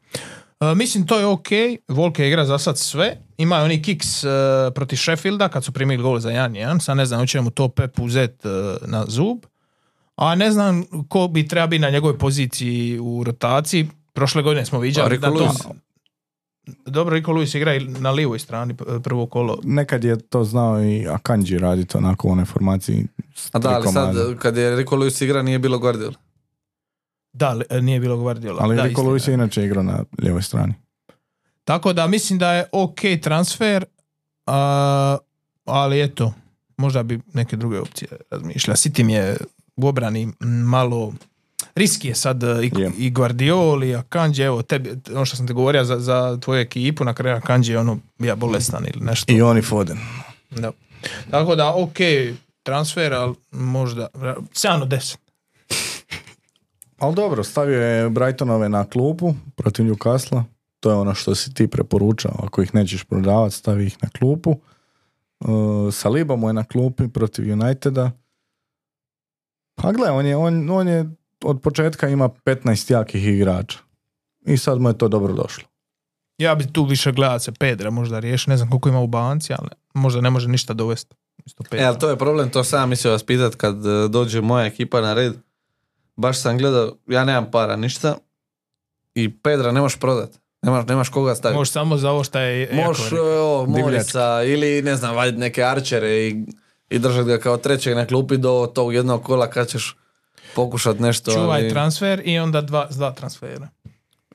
E, mislim, to je ok. Volke igra za sad sve. Ima oni kiks e, protiv Sheffielda kad su primili gol za 1-1. Sad ne znam, hoće mu to Pep uzet e, na zub. A ne znam ko bi treba biti na njegovoj poziciji u rotaciji. Prošle godine smo viđali da to... Dobro, Rico Lewis igra i na lijevoj strani prvo kolo. Nekad je to znao i Akanji raditi onako u onoj formaciji. A da, ali sad kad je Rico Lewis igra nije bilo Guardiola. Da, li- nije bilo Guardiola. Ali da, Rico istina Lewis je inače igrao na lijevoj strani. Tako da mislim da je ok transfer, a, ali eto, možda bi neke druge opcije razmišlja. City mi je u obrani malo riski je sad e, i, Je. i Guardioli, i Akanji, evo tebi, ono što sam te govorio za, za tvoju ekipu, na kraju Akanji je ono bija bolestan ili nešto. I oni Foden. Da. Tako da ok transfer, ali možda 7 od 10. Ali dobro, stavio je Brightonove na klupu protiv Newcastle. To je ono što si ti preporučao. Ako ih nećeš prodavati, stavi ih na klupu. Uh, Saliba mu je na klupi protiv Uniteda. Pa gle, on je, on, on je od početka ima 15 jakih igrača. I sad mu je to dobro došlo. Ja bi tu više gledat se Pedra možda riješi, ne znam koliko ima u banci, ali možda ne može ništa dovesti. Isto E, Pedra. ali to je problem, to sam mislio vas pitat kad e, dođe moja ekipa na red. Baš sam gledao, ja nemam para, ništa. I Pedra ne možeš prodat. Nemaš, nemaš koga staviti. Možeš samo za ovo što je Možeš Divljački. Morisa ili ne znam, vaditi neke arčere i, i držati ga kao trećeg na klupi do tog jednog kola kad ćeš pokušat nešto. Čuvaj ali transfer i onda dva, dva transfera.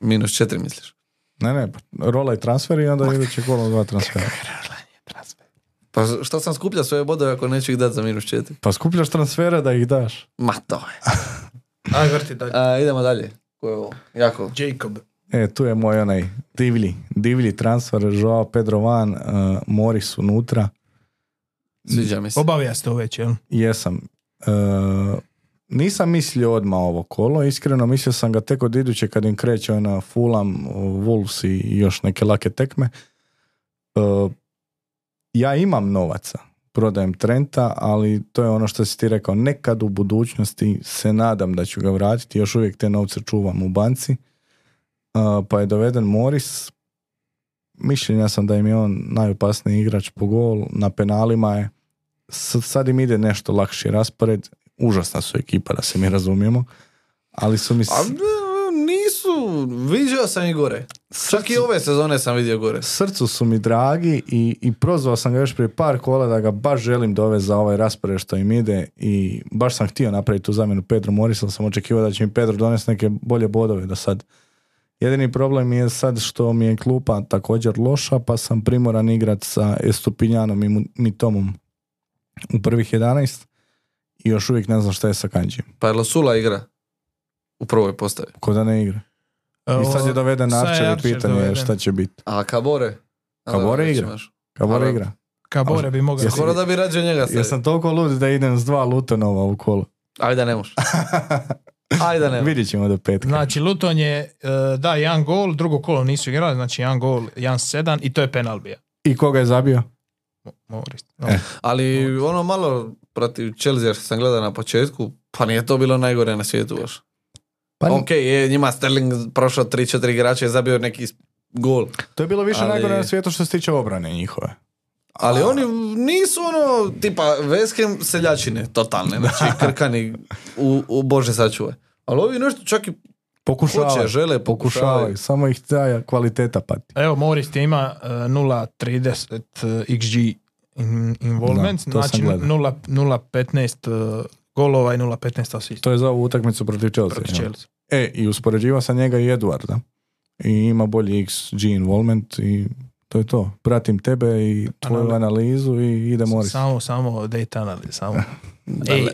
minus četiri misliš. Ne, ne, pa rola i transfer i onda iduće kolo dva transfera. Pa što sam skuplja svoje bodove ako neću ih dati za minus četiri? Pa skupljaš transfere da ih daš. Ma to je. [LAUGHS] Aj, vrti dalje. A, idemo dalje. Ko je ovo? Jako. Jacob. E, tu je moj onaj divlji, divlji transfer, Joao Pedro van, uh, Moris unutra. Sviđa mi se. Obavija se to već, jel? Jesam. E, nisam mislio odmah ovo kolo, iskreno mislio sam ga tek od iduće kad im kreće na Fulham, Wolves i još neke lake tekme. E, ja imam novaca, prodajem Trenta, ali to je ono što si ti rekao, nekad u budućnosti se nadam da ću ga vratiti, još uvijek te novce čuvam u banci. E, pa je doveden Morris, mišljenja sam da im je on najopasniji igrač po gol, na penalima je, sad im ide nešto lakši raspored, užasna su ekipa da se mi razumijemo, ali su mi... A, nisu, viđao sam i gore. Čak i ove sezone sam vidio gore. srcu su mi dragi i, i prozvao sam ga još prije par kola da ga baš želim dovesti za ovaj raspored što im ide i baš sam htio napraviti tu zamjenu Pedro Morisa, ali sam očekivao da će mi Pedro donesti neke bolje bodove do sad. Jedini problem je sad što mi je klupa također loša, pa sam primoran igrat sa Estupinjanom i Mitomom u prvih 11 i još uvijek ne znam šta je sa Kanđim. Pa je Losula igra u prvoj postavi. Ko da ne igra. I sad je doveden Archer i pitanje je doveden. šta će biti. A Kabore? A Kabore igra. Kabore igra. Kabore bi mogao. Jesi- Skoro da bi rađe njega stavio. Jesam toliko lud da idem s dva Lutonova u kolo. Ajde da ne možeš. [LAUGHS] Ajde da ne. Vidjet ćemo do petka. Znači, Luton je e, da jedan gol, drugo kolo nisu igrali, znači jedan gol, jedan sedam i to je penal bija. I koga je zabio? Mo- Morris. No. E. Ali ono malo protiv Chelsea što sam gledao na početku, pa nije to bilo najgore na svijetu baš. Pa Ok, je njima Sterling prošao 3-4 igrača i zabio neki gol. To je bilo više Ali- najgore na svijetu što se tiče obrane njihove. Ali oni nisu ono, tipa Ham seljačine, totalne, znači [LAUGHS] krkani u, u Bože sačuvaj. Ali ovi nešto čak i Pokušavaju. hoće, žele, Pokušavaju. pokušavaju. Samo ih ta kvaliteta pati. Evo, Morris ti ima e, 0.30 XG in, involvement, Da, znači gledao. 0 0.15 e, golova i 0.15 asista. To je za ovu utakmicu protiv Chelsea. protiv? Chelsea. E, i uspoređiva sam njega i Edwarda. I ima bolji XG involvement i to je to. Pratim tebe i tvoju Anali- analizu i ide Morris. Samo, samo data analize, samo [LAUGHS]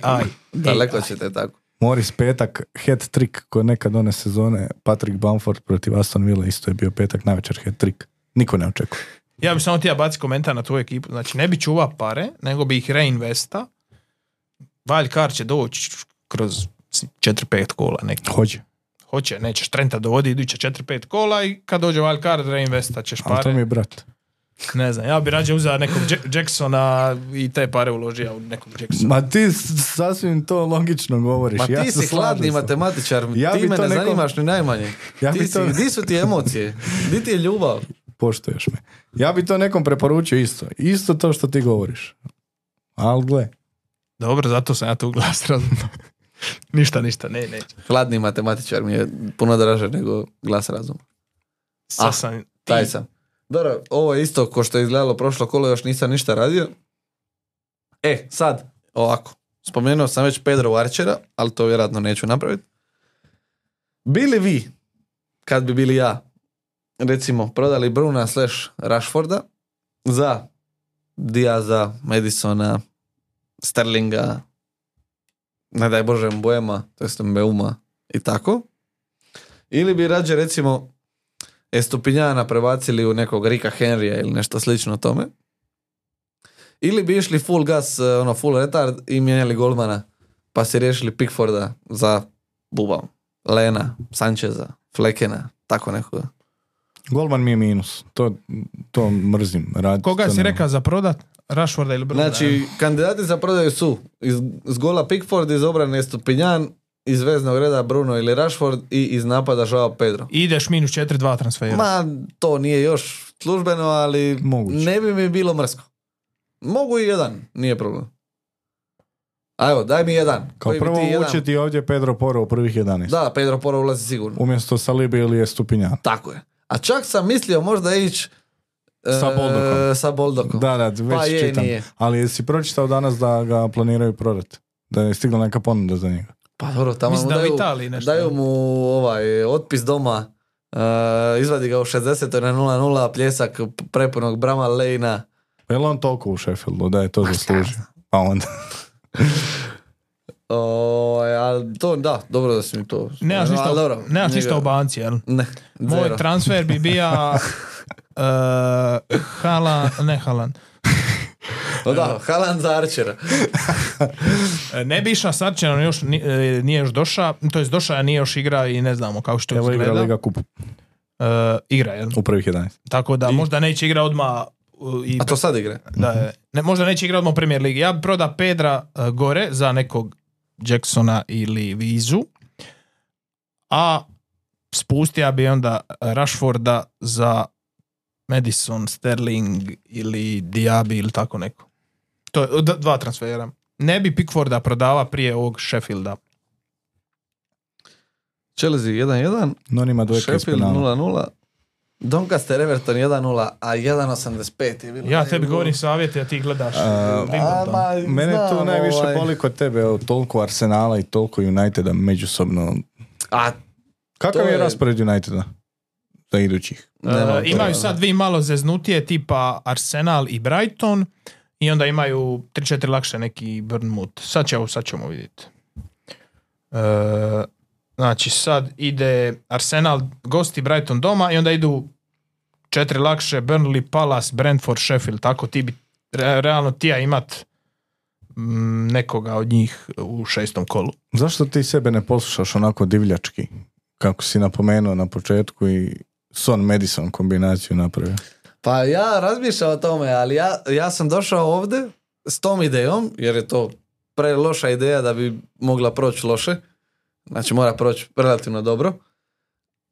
AI. Daleko AI. ćete tako. Morris petak, hat trick ko nekad one sezone, Patrick Bamford protiv Aston Villa isto je bio petak navečer hat trick. Niko ne očekuje. Ja bih samo htio baciti komentar na tvoju ekipu. Znači, ne bi čuva pare, nego bi ih reinvesta. Card će doći kroz 4-5 kola neki. Hoće. Hoće, nećeš Trenta dovodi iduće 4-5 kola i kad dođe card reinvesta ćeš Ali to pare. mi je brat. Ne znam, ja bi rađe uzeo nekog Jack- Jacksona i te pare uložio u nekog Jacksona. Ma ti sasvim to logično govoriš. Ma ja ti se si hladni matematičar, Ja ti me to ne nekom- zanimaš ni najmanje. Ja ti bi si, to- Di su ti emocije? Di ti je ljubav? Poštuješ me. Ja bi to nekom preporučio isto. Isto to što ti govoriš. Ali gle, Dobro, zato sam ja tu glas razumno. [LAUGHS] ništa, ništa, ne, neće. Hladni matematičar mi je puno draže nego glas razuma. Sad Ah, sam, Taj sam. Dobro, ovo je isto ko što je izgledalo prošlo kolo, još nisam ništa radio. E, sad, ovako. Spomenuo sam već Pedro Archera, ali to vjerojatno neću napraviti. Bili vi, kad bi bili ja, recimo, prodali Bruna slash Rashforda za Diaza, Madisona, Sterlinga, ne daj Bože Mbojema, to jest Mbeuma i tako. Ili bi rađe recimo Estupinjana prebacili u nekog Rika Henrya ili nešto slično tome. Ili bi išli full gas, eh, ono full retard i mijenjali golmana pa si riješili Pickforda za Buba, Lena, Sancheza, Flekena, tako nekoga. Golman mi je minus. To, to mrzim. Raditi koga to si rekao za prodat? Rashforda ili Bruna? Znači, kandidati za prodaju su iz, iz gola Pickford, iz obrane Estupinjan, iz veznog reda Bruno ili Rashford i iz napada Joao Pedro. I ideš minus 4-2 transfera. Ma, to nije još službeno, ali Moguće. ne bi mi bilo mrsko. Mogu i jedan, nije problem. A evo, daj mi jedan. Kao Koji bi prvo ti jedan- uće ti ovdje Pedro Poro u prvih 11. Da, Pedro Poro ulazi sigurno. Umjesto Salibi ili je Stupinjan. Tako je. A čak sam mislio možda ići e, Sa Boldokom. Sa Boldokom. Da, da, već Pa je, čitam. nije. Ali jesi pročitao danas da ga planiraju prodati? Da je stigla neka ponuda za njega. Pa dobro, tamo Mislim mu da daju, Italiji nešto. daju mu ovaj otpis doma, e, izvadi ga u 60. na 0-0, pljesak prepunog Brama Lejna. Pa Je li on toliko u Sheffieldu da je to zaslužio? Pa onda. [LAUGHS] O, ali to, da, dobro da si mi to... Nemaš No, ništa, ali dobro, nemaš ništa u banci, jel? Ne, Moj zero. transfer bi bija [LAUGHS] uh, Halan, ne Halan. O da, Haaland za Archera. E, [LAUGHS] Ne bi išao s Arčenom, još ni- e, nije još došao, to jest došao, a nije još igra i ne znamo kako što Evo igra izgleda. Liga Kup E, igra, jel? u prvih 11. Tako da možda neće igra odmah uh, i A to sad igre. da ne, možda neće igra odmah u Premier Ligi. Ja bi proda Pedra e, gore za nekog Jacksona ili Vizu, a spustio bi onda Rashforda za Madison, Sterling ili Diaby ili tako neko. To je d- dva transfera. Ne bi Pickforda prodava prije ovog Sheffielda. Chelsea 1-1, No nima dvojka iz Sheffield penala. 0-0, Doncaster Everton 1-0, a 1.85 je bilo. Ja tebi govorim savjete, a ti gledaš uh. A, ma, Mene tu znam, najviše ovaj. boli kod tebe, evo, toliko Arsenala i toliko Uniteda međusobno. A, Kakav To je je- raspored Uniteda za idućih? Uh, imaju to. sad vi malo zeznutije tipa Arsenal i Brighton i onda imaju 3-4 lakše neki Bournemouth. Sad ćemo, sad ćemo vidjeti. Uh, znači sad ide Arsenal gosti Brighton doma i onda idu četiri lakše Burnley, Palace, Brentford, Sheffield. Tako ti bi re- realno tija imat mm, nekoga od njih u šestom kolu. Zašto ti sebe ne poslušaš onako divljački? Kako si napomenuo na početku i Son Madison kombinaciju napravio. Pa ja razmišljam o tome, ali ja, ja sam došao ovdje s tom idejom, jer je to pre loša ideja da bi mogla proći loše. Znači mora proći relativno dobro.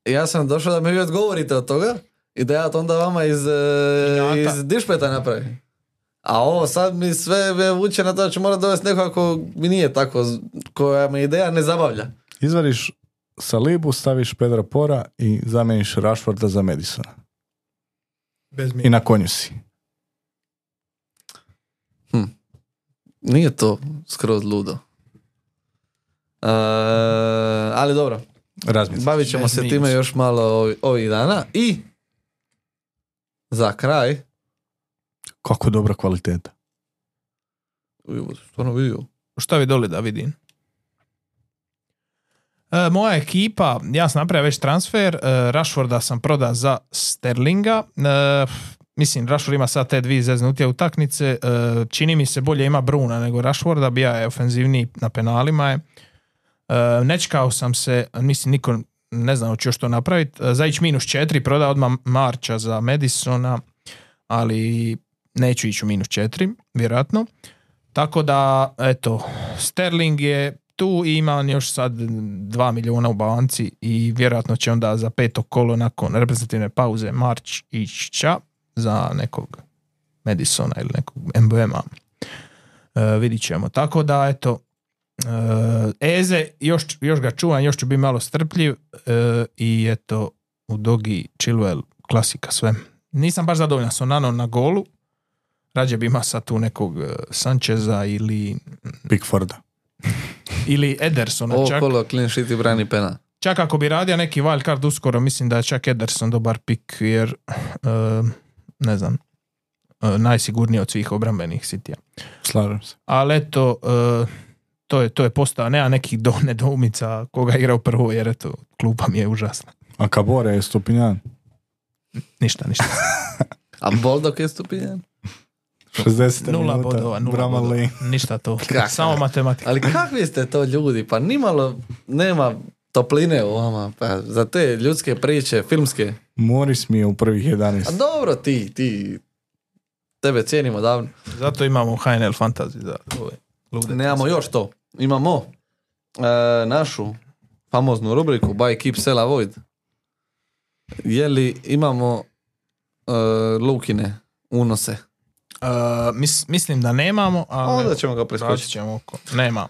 I ja sam došao da mi vi odgovorite od toga i da ja to onda vama iz, e, Inata. iz dišpeta napravim. A ovo sad mi sve me vuče na to da ću morat dovesti nekoga ko mi nije tako, koja me ideja ne zabavlja. Izvadiš Salibu, staviš Pedra Pora i zameniš Rashforda za Madisona. Bez I na konju si. Nije to skroz ludo. E, ali dobro, Razmisli. Bavit ćemo se time još malo ovi- ovih dana i za kraj Kako dobra kvaliteta. Stvarno vidio. Šta doli da vidim? E, moja ekipa, ja sam napravio već transfer, e, Rashforda sam prodao za Sterlinga. E, mislim, Rashford ima sad te dvije zeznutije utakmice. E, čini mi se bolje ima Bruna nego Rashforda, bija je ofenzivniji na penalima je. E, nečkao sam se, mislim, niko ne znam hoću još to napraviti. E, za ići minus četiri, prodao odmah Marča za Madisona, ali neću ići u minus četiri, vjerojatno. Tako da, eto, Sterling je tu i ima još sad 2 milijuna u banci i vjerojatno će onda za peto kolo nakon reprezentativne pauze Marč ići ća za nekog Madisona ili nekog MBM-a. E, vidit ćemo. Tako da, eto, Eze, još, još ga čuvam, još ću biti malo strpljiv e, i eto, u Dogi Chilwell, klasika sve. Nisam baš zadovoljan s Onanom na golu, rađe bi ima sad tu nekog e, Sančeza ili, Pickforda. ili Edersona Ovo čak. kolo clean sheet i brani pena. Čak ako bi radio neki wild card uskoro, mislim da je čak Ederson dobar pik, jer e, ne znam, e, najsigurniji od svih obrambenih Citya. Slažem se. Ali eto, e, to je, to je postao, nema nekih do nedoumica koga igra u prvo, jer eto, klupa mi je užasna. A Kabore je Stupinjan. Ništa, ništa. [LAUGHS] A Boldog je stupinjan? 60 Nula minuta. bodova, nula bodova. Ništa to. Kakav? Samo matematika. Ali kakvi ste to ljudi? Pa nimalo nema topline u vama. Pa za te ljudske priče, filmske. Morris mi je u prvih 11. A dobro ti, ti. Tebe cijenimo davno. Zato imamo HNL Fantasy za ove lude. Nemamo još to. Imamo e, našu famoznu rubriku Buy, Keep, Sell, Avoid. Je li imamo e, Lukine unose? Uh, mis- mislim da nemamo, ali Onda ćemo ga preskočiti. ćemo oko. Nema.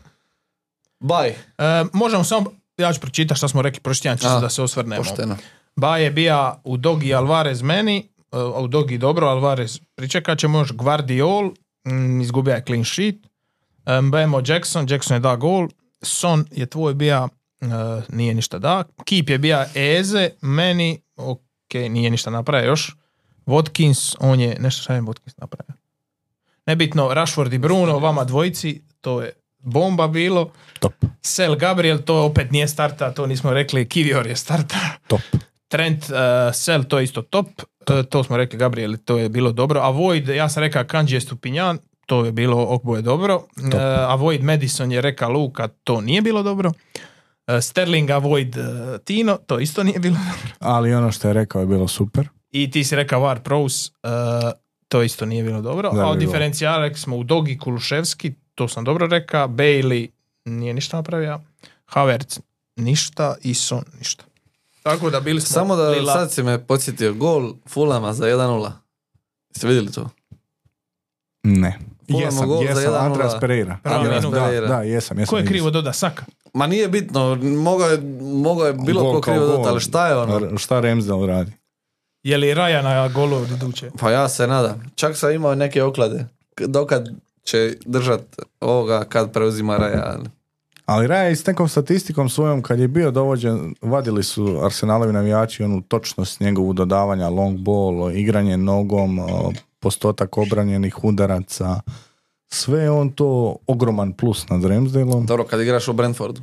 Buy. E, možemo samo, ja ću pročitati što smo rekli prošli tjedan, da se osvrnemo. Pošteno. Ba je bija u Dogi Alvarez meni, e, u Dogi dobro, Alvarez pričekat ćemo još Guardiol, mm, izgubio je clean sheet, Mbemo Jackson, Jackson je da gol, Son je tvoj bija, e, nije ništa da, Keep je bija Eze, meni, ok, nije ništa napravio još, Watkins, on je, nešto šta je Watkins napravio. Nebitno, Rashford i Bruno, vama dvojici, to je bomba bilo. Top, Sel Gabriel, to opet nije starta, to nismo rekli, Kivior je starta. top. Trent, uh, Sel, to je isto top. Uh, to smo rekli, Gabriel, to je bilo dobro. A Void, ja sam rekao Kanji je Stupinjan, to je bilo oboje dobro. Uh, a Void Madison je rekao Luka, to nije bilo dobro. Uh, Sterling, a Void uh, Tino, to isto nije bilo dobro. Ali ono što je rekao je bilo super. I ti si rekao Var Prous, uh, to isto nije bilo dobro. Da, a od diferencijala smo u Dogi Kuluševski, to sam dobro rekao. Bailey nije ništa napravio. Havertz ništa. I Son ništa. Tako da bili smo Samo da lila. sad si me podsjetio, gol Fulama za 1-0. Jeste vidjeli to? Ne. Jesam, gol za jesam, 1:0. Andreas Pereira. Da, Pereira. da, jesam, jesam. Ko je krivo doda Saka? Ma nije bitno, mogao je, mogao je bilo ko krivo dati, ali šta je ono? Šta Ramsdale radi? Je li Raja na golu od iduće? Pa ja se nadam. Čak sam imao neke oklade. Dokad će držat ovoga kad preuzima Raja. ali- Ali Raja je s nekom statistikom svojom, kad je bio dovođen, vadili su Arsenalovi navijači onu točnost njegovu dodavanja, long ball, igranje nogom, postotak obranjenih udaraca. Sve je on to ogroman plus nad Ramsdaleom. Dobro, kad igraš u Brentfordu.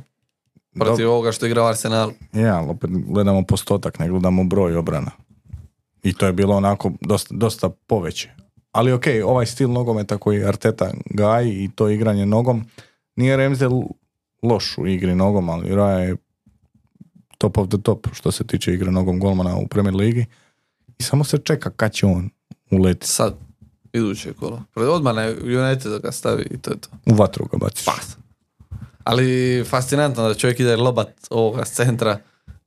Protiv ovoga što igra u Arsenalu. Ja, ali opet gledamo postotak, ne gledamo broj obrana. I to je bilo onako dosta, dosta poveće. Ali ok, ovaj stil nogometa koji Arteta gaji i to igranje nogom, nije Ramsdale loš u igri nogom, ali Raja je top of the top što se tiče igre nogom golmana u Premier Ligi. I samo se čeka kad će on uleti. Sad, iduće kolo. Odmah na United ga stavi i to je to. U vatru ga baciš. Pas. Ali fascinantno da čovjek ide lobat ovoga s centra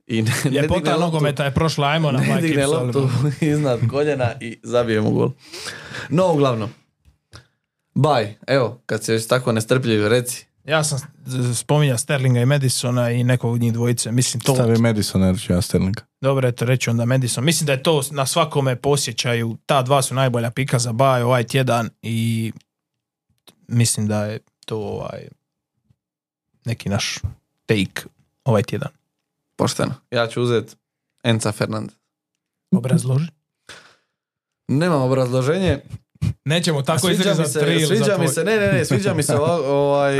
i ne, ne Ljepota digne nogometa je prošla, ajmo na ne Mike digne loptu [LAUGHS] iznad koljena i zabije mu gol. No, uglavnom. Baj, evo, kad si već tako nestrpljiv, reci. Ja sam spominjao Sterlinga i Madisona i nekog od njih dvojice. Mislim, to, Stavi Madison, jer ću ja Sterlinga. dobro, eto, reći onda Madison. Mislim da je to na svakome posjećaju. Ta dva su najbolja pika za Baj ovaj tjedan i mislim da je to ovaj neki naš take ovaj tjedan. Pošteno. Ja ću uzeti Enca Fernandez. Obrazloži. Nemam obrazloženje. Nećemo tako izrezati se, tri ili sviđa za mi se, ne, ne, ne, sviđa mi se ova- [LAUGHS] ovaj,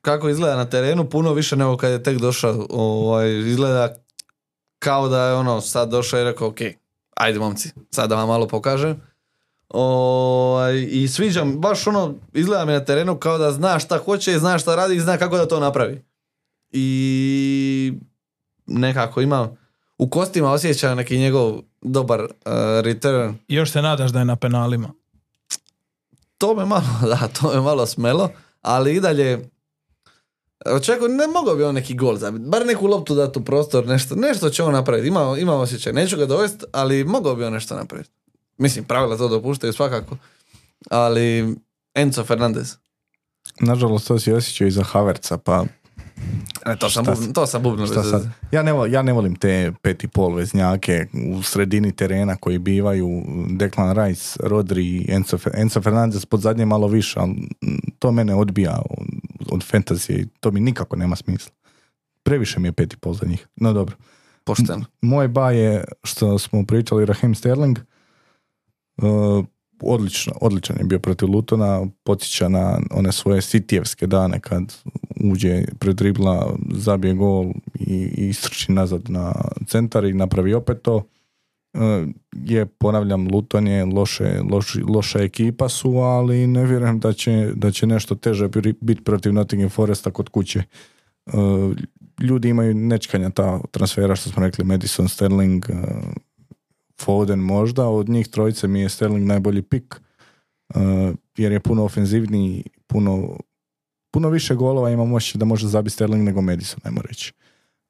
kako izgleda na terenu, puno više nego kad je tek došao. Ovaj, izgleda kao da je ono sad došao i rekao, ok, ajde momci, sad da vam malo pokažem. Ovaj, I sviđa mi, baš ono, izgleda mi na terenu kao da zna šta hoće i zna šta radi i zna kako da to napravi. I nekako ima, u kostima osjeća neki njegov dobar uh, return. Još se nadaš da je na penalima. To me malo, [LAUGHS] da, to me malo smelo, ali i dalje očekujem, ne mogao bi on neki gol zabiti, bar neku loptu dati u prostor, nešto, nešto će on napraviti, ima, ima osjećaj, neću ga dovesti, ali mogao bi on nešto napraviti. Mislim, pravila to dopuštaju svakako, ali Enzo Fernandez, Nažalost, to si osjećao i za Haverca, pa e, to, sam Šta bubn, to sam veze. Ja ne, ja ne volim te pet i pol veznjake u sredini terena koji bivaju Declan Rice, Rodri, Enzo, Enzo Fernandez pod zadnje malo više, ali to mene odbija od, fantazije i to mi nikako nema smisla. Previše mi je pet i pol za njih. No dobro. Pošteno. Moj ba je što smo pričali Raheem Sterling. Uh, odlično, odličan je bio protiv Lutona, podsjeća na one svoje sitijevske dane kad uđe pred dribla, zabije gol i, i istrči nazad na centar i napravi opet to. Uh, je, ponavljam, Luton je loše, loši- loša ekipa su, ali ne vjerujem da će, da će nešto teže biti protiv Nottingham Foresta kod kuće. Uh, ljudi imaju nečkanja ta transfera što smo rekli Madison, Sterling, uh, Foden možda, od njih trojice mi je Sterling najbolji pik uh, jer je puno ofenzivniji, puno, puno više golova ima moći da može zabiti Sterling nego Madison, ajmo reći.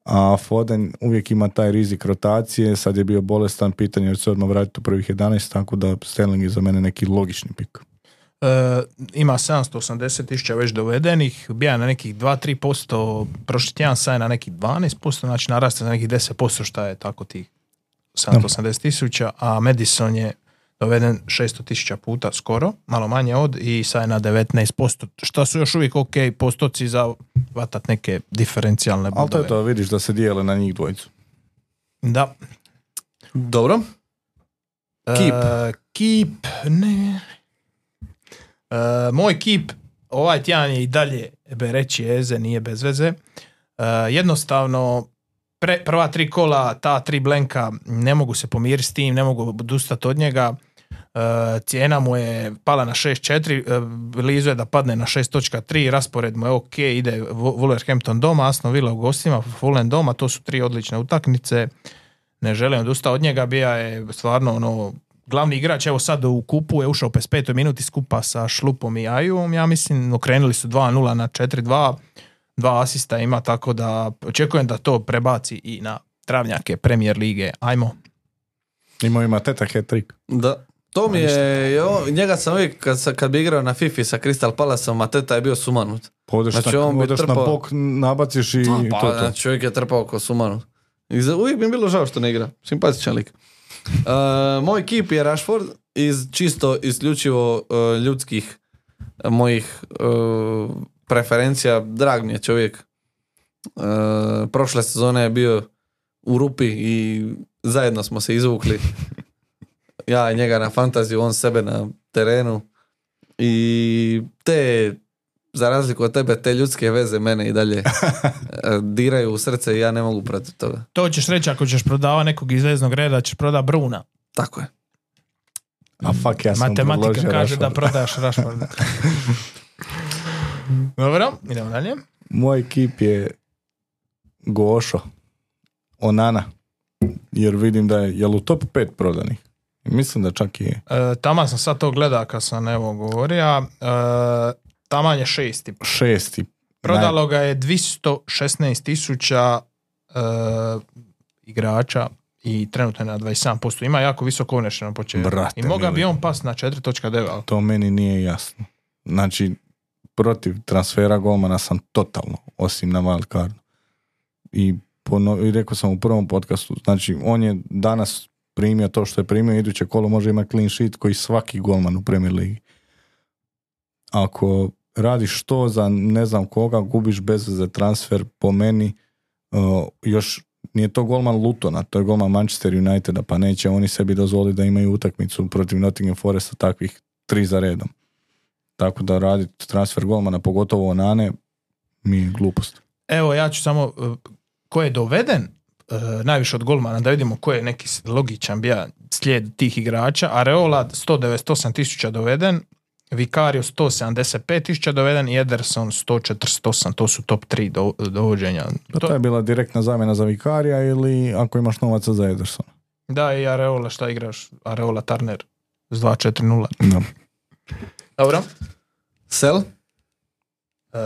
A Foden uvijek ima taj rizik rotacije, sad je bio bolestan, pitanje je će se odmah vratiti u prvih 11, tako da Sterling je za mene neki logični pik. E, ima 780 tisuća već dovedenih, bija na nekih 2-3%, prošli tjedan sad je na nekih 12%, znači naraste za nekih 10% šta je tako tih 780 tisuća, a Madison je doveden 600 tisuća puta skoro, malo manje od i sad je na 19%, što su još uvijek ok postoci za vatat neke diferencijalne Ali to bodove. je to, vidiš da se dijele na njih dvojicu. Da. Dobro. Keep. E, keep, ne. E, moj keep ovaj tjedan je i dalje reći Eze, nije bez veze. E, jednostavno, pre, prva tri kola, ta tri blenka, ne mogu se pomiriti s tim, ne mogu odustati od njega. E, cijena mu je pala na 6.4, uh, blizu je da padne na 6.3, raspored mu je ok, ide Wolverhampton doma, Aston Villa u gostima, Fulham doma, to su tri odlične utakmice. Ne želim odustati od njega, bija je stvarno ono glavni igrač, evo sad u kupu je ušao u 55. minuti skupa sa Šlupom i Ajum, ja mislim, okrenuli su 2-0 na 4-2, dva asista ima, tako da očekujem da to prebaci i na travnjake Premier lige. Ajmo. Imao ima teta hat-trick. Da. To mi je, jo, njega sam uvijek, kad, kad bi igrao na Fifi sa Crystal Palaceom, a teta je bio sumanut. Podeš, Znači, na, on bi odeš na trpao- bok, nabaciš i Pa, to to. znači, čovjek je trpao ko sumanut. I za, uvijek mi je bilo žao što ne igra. Simpatičan lik. Uh, [LAUGHS] moj kip je Rashford iz čisto isključivo uh, ljudskih uh, mojih uh, preferencija. Drag mi je čovjek. Uh, prošle sezone je bio u rupi i zajedno smo se izvukli. [LAUGHS] Ja i njega na fantaziju, on sebe na terenu. I te, za razliku od tebe, te ljudske veze mene i dalje [LAUGHS] e, diraju u srce i ja ne mogu protiv toga. To ćeš reći ako ćeš prodava nekog iz veznog reda, ćeš proda Bruna. Tako je. A fuck, ja sam Matematika kaže da [LAUGHS] Rashforda. prodaš Rashforda. Dobro, idemo dalje. Moj ekip je Gošo, Onana, jer vidim da je, jel u top 5 prodanih? Mislim da čak i je. E, taman sam sad to gleda kad sam evo govorio. E, taman je šesti. Šesti. Prodalo ga je 216 tisuća e, igrača i trenutno je na 27%. Ima jako visoko na početku. I mogao bi on pas na 4.9. ali To meni nije jasno. Znači, protiv transfera golmana sam totalno, osim na wild cardu. I, pono, I rekao sam u prvom podcastu, znači on je danas primio to što je primio, iduće kolo može imati clean sheet koji svaki golman u Premier Ligi. Ako radiš to za ne znam koga, gubiš bez za transfer po meni, uh, još nije to golman Lutona, to je golman Manchester Uniteda, pa neće oni sebi dozvoliti da imaju utakmicu protiv Nottingham Foresta takvih tri za redom. Tako da raditi transfer golmana, pogotovo Onane, mi je glupost. Evo ja ću samo, e, ko je doveden e, najviše od golmana, da vidimo ko je neki logičan bija slijed tih igrača. Areola 198 tisuća doveden, Vicario 175 tisuća doveden i Ederson 148, to su top 3 do, dovođenja. Pa to je bila direktna zamjena za Vikarija ili ako imaš novaca za Edersona. Da, i Areola, šta igraš? Areola Turner s 2-4-0. Da. Dobro. Sel? E,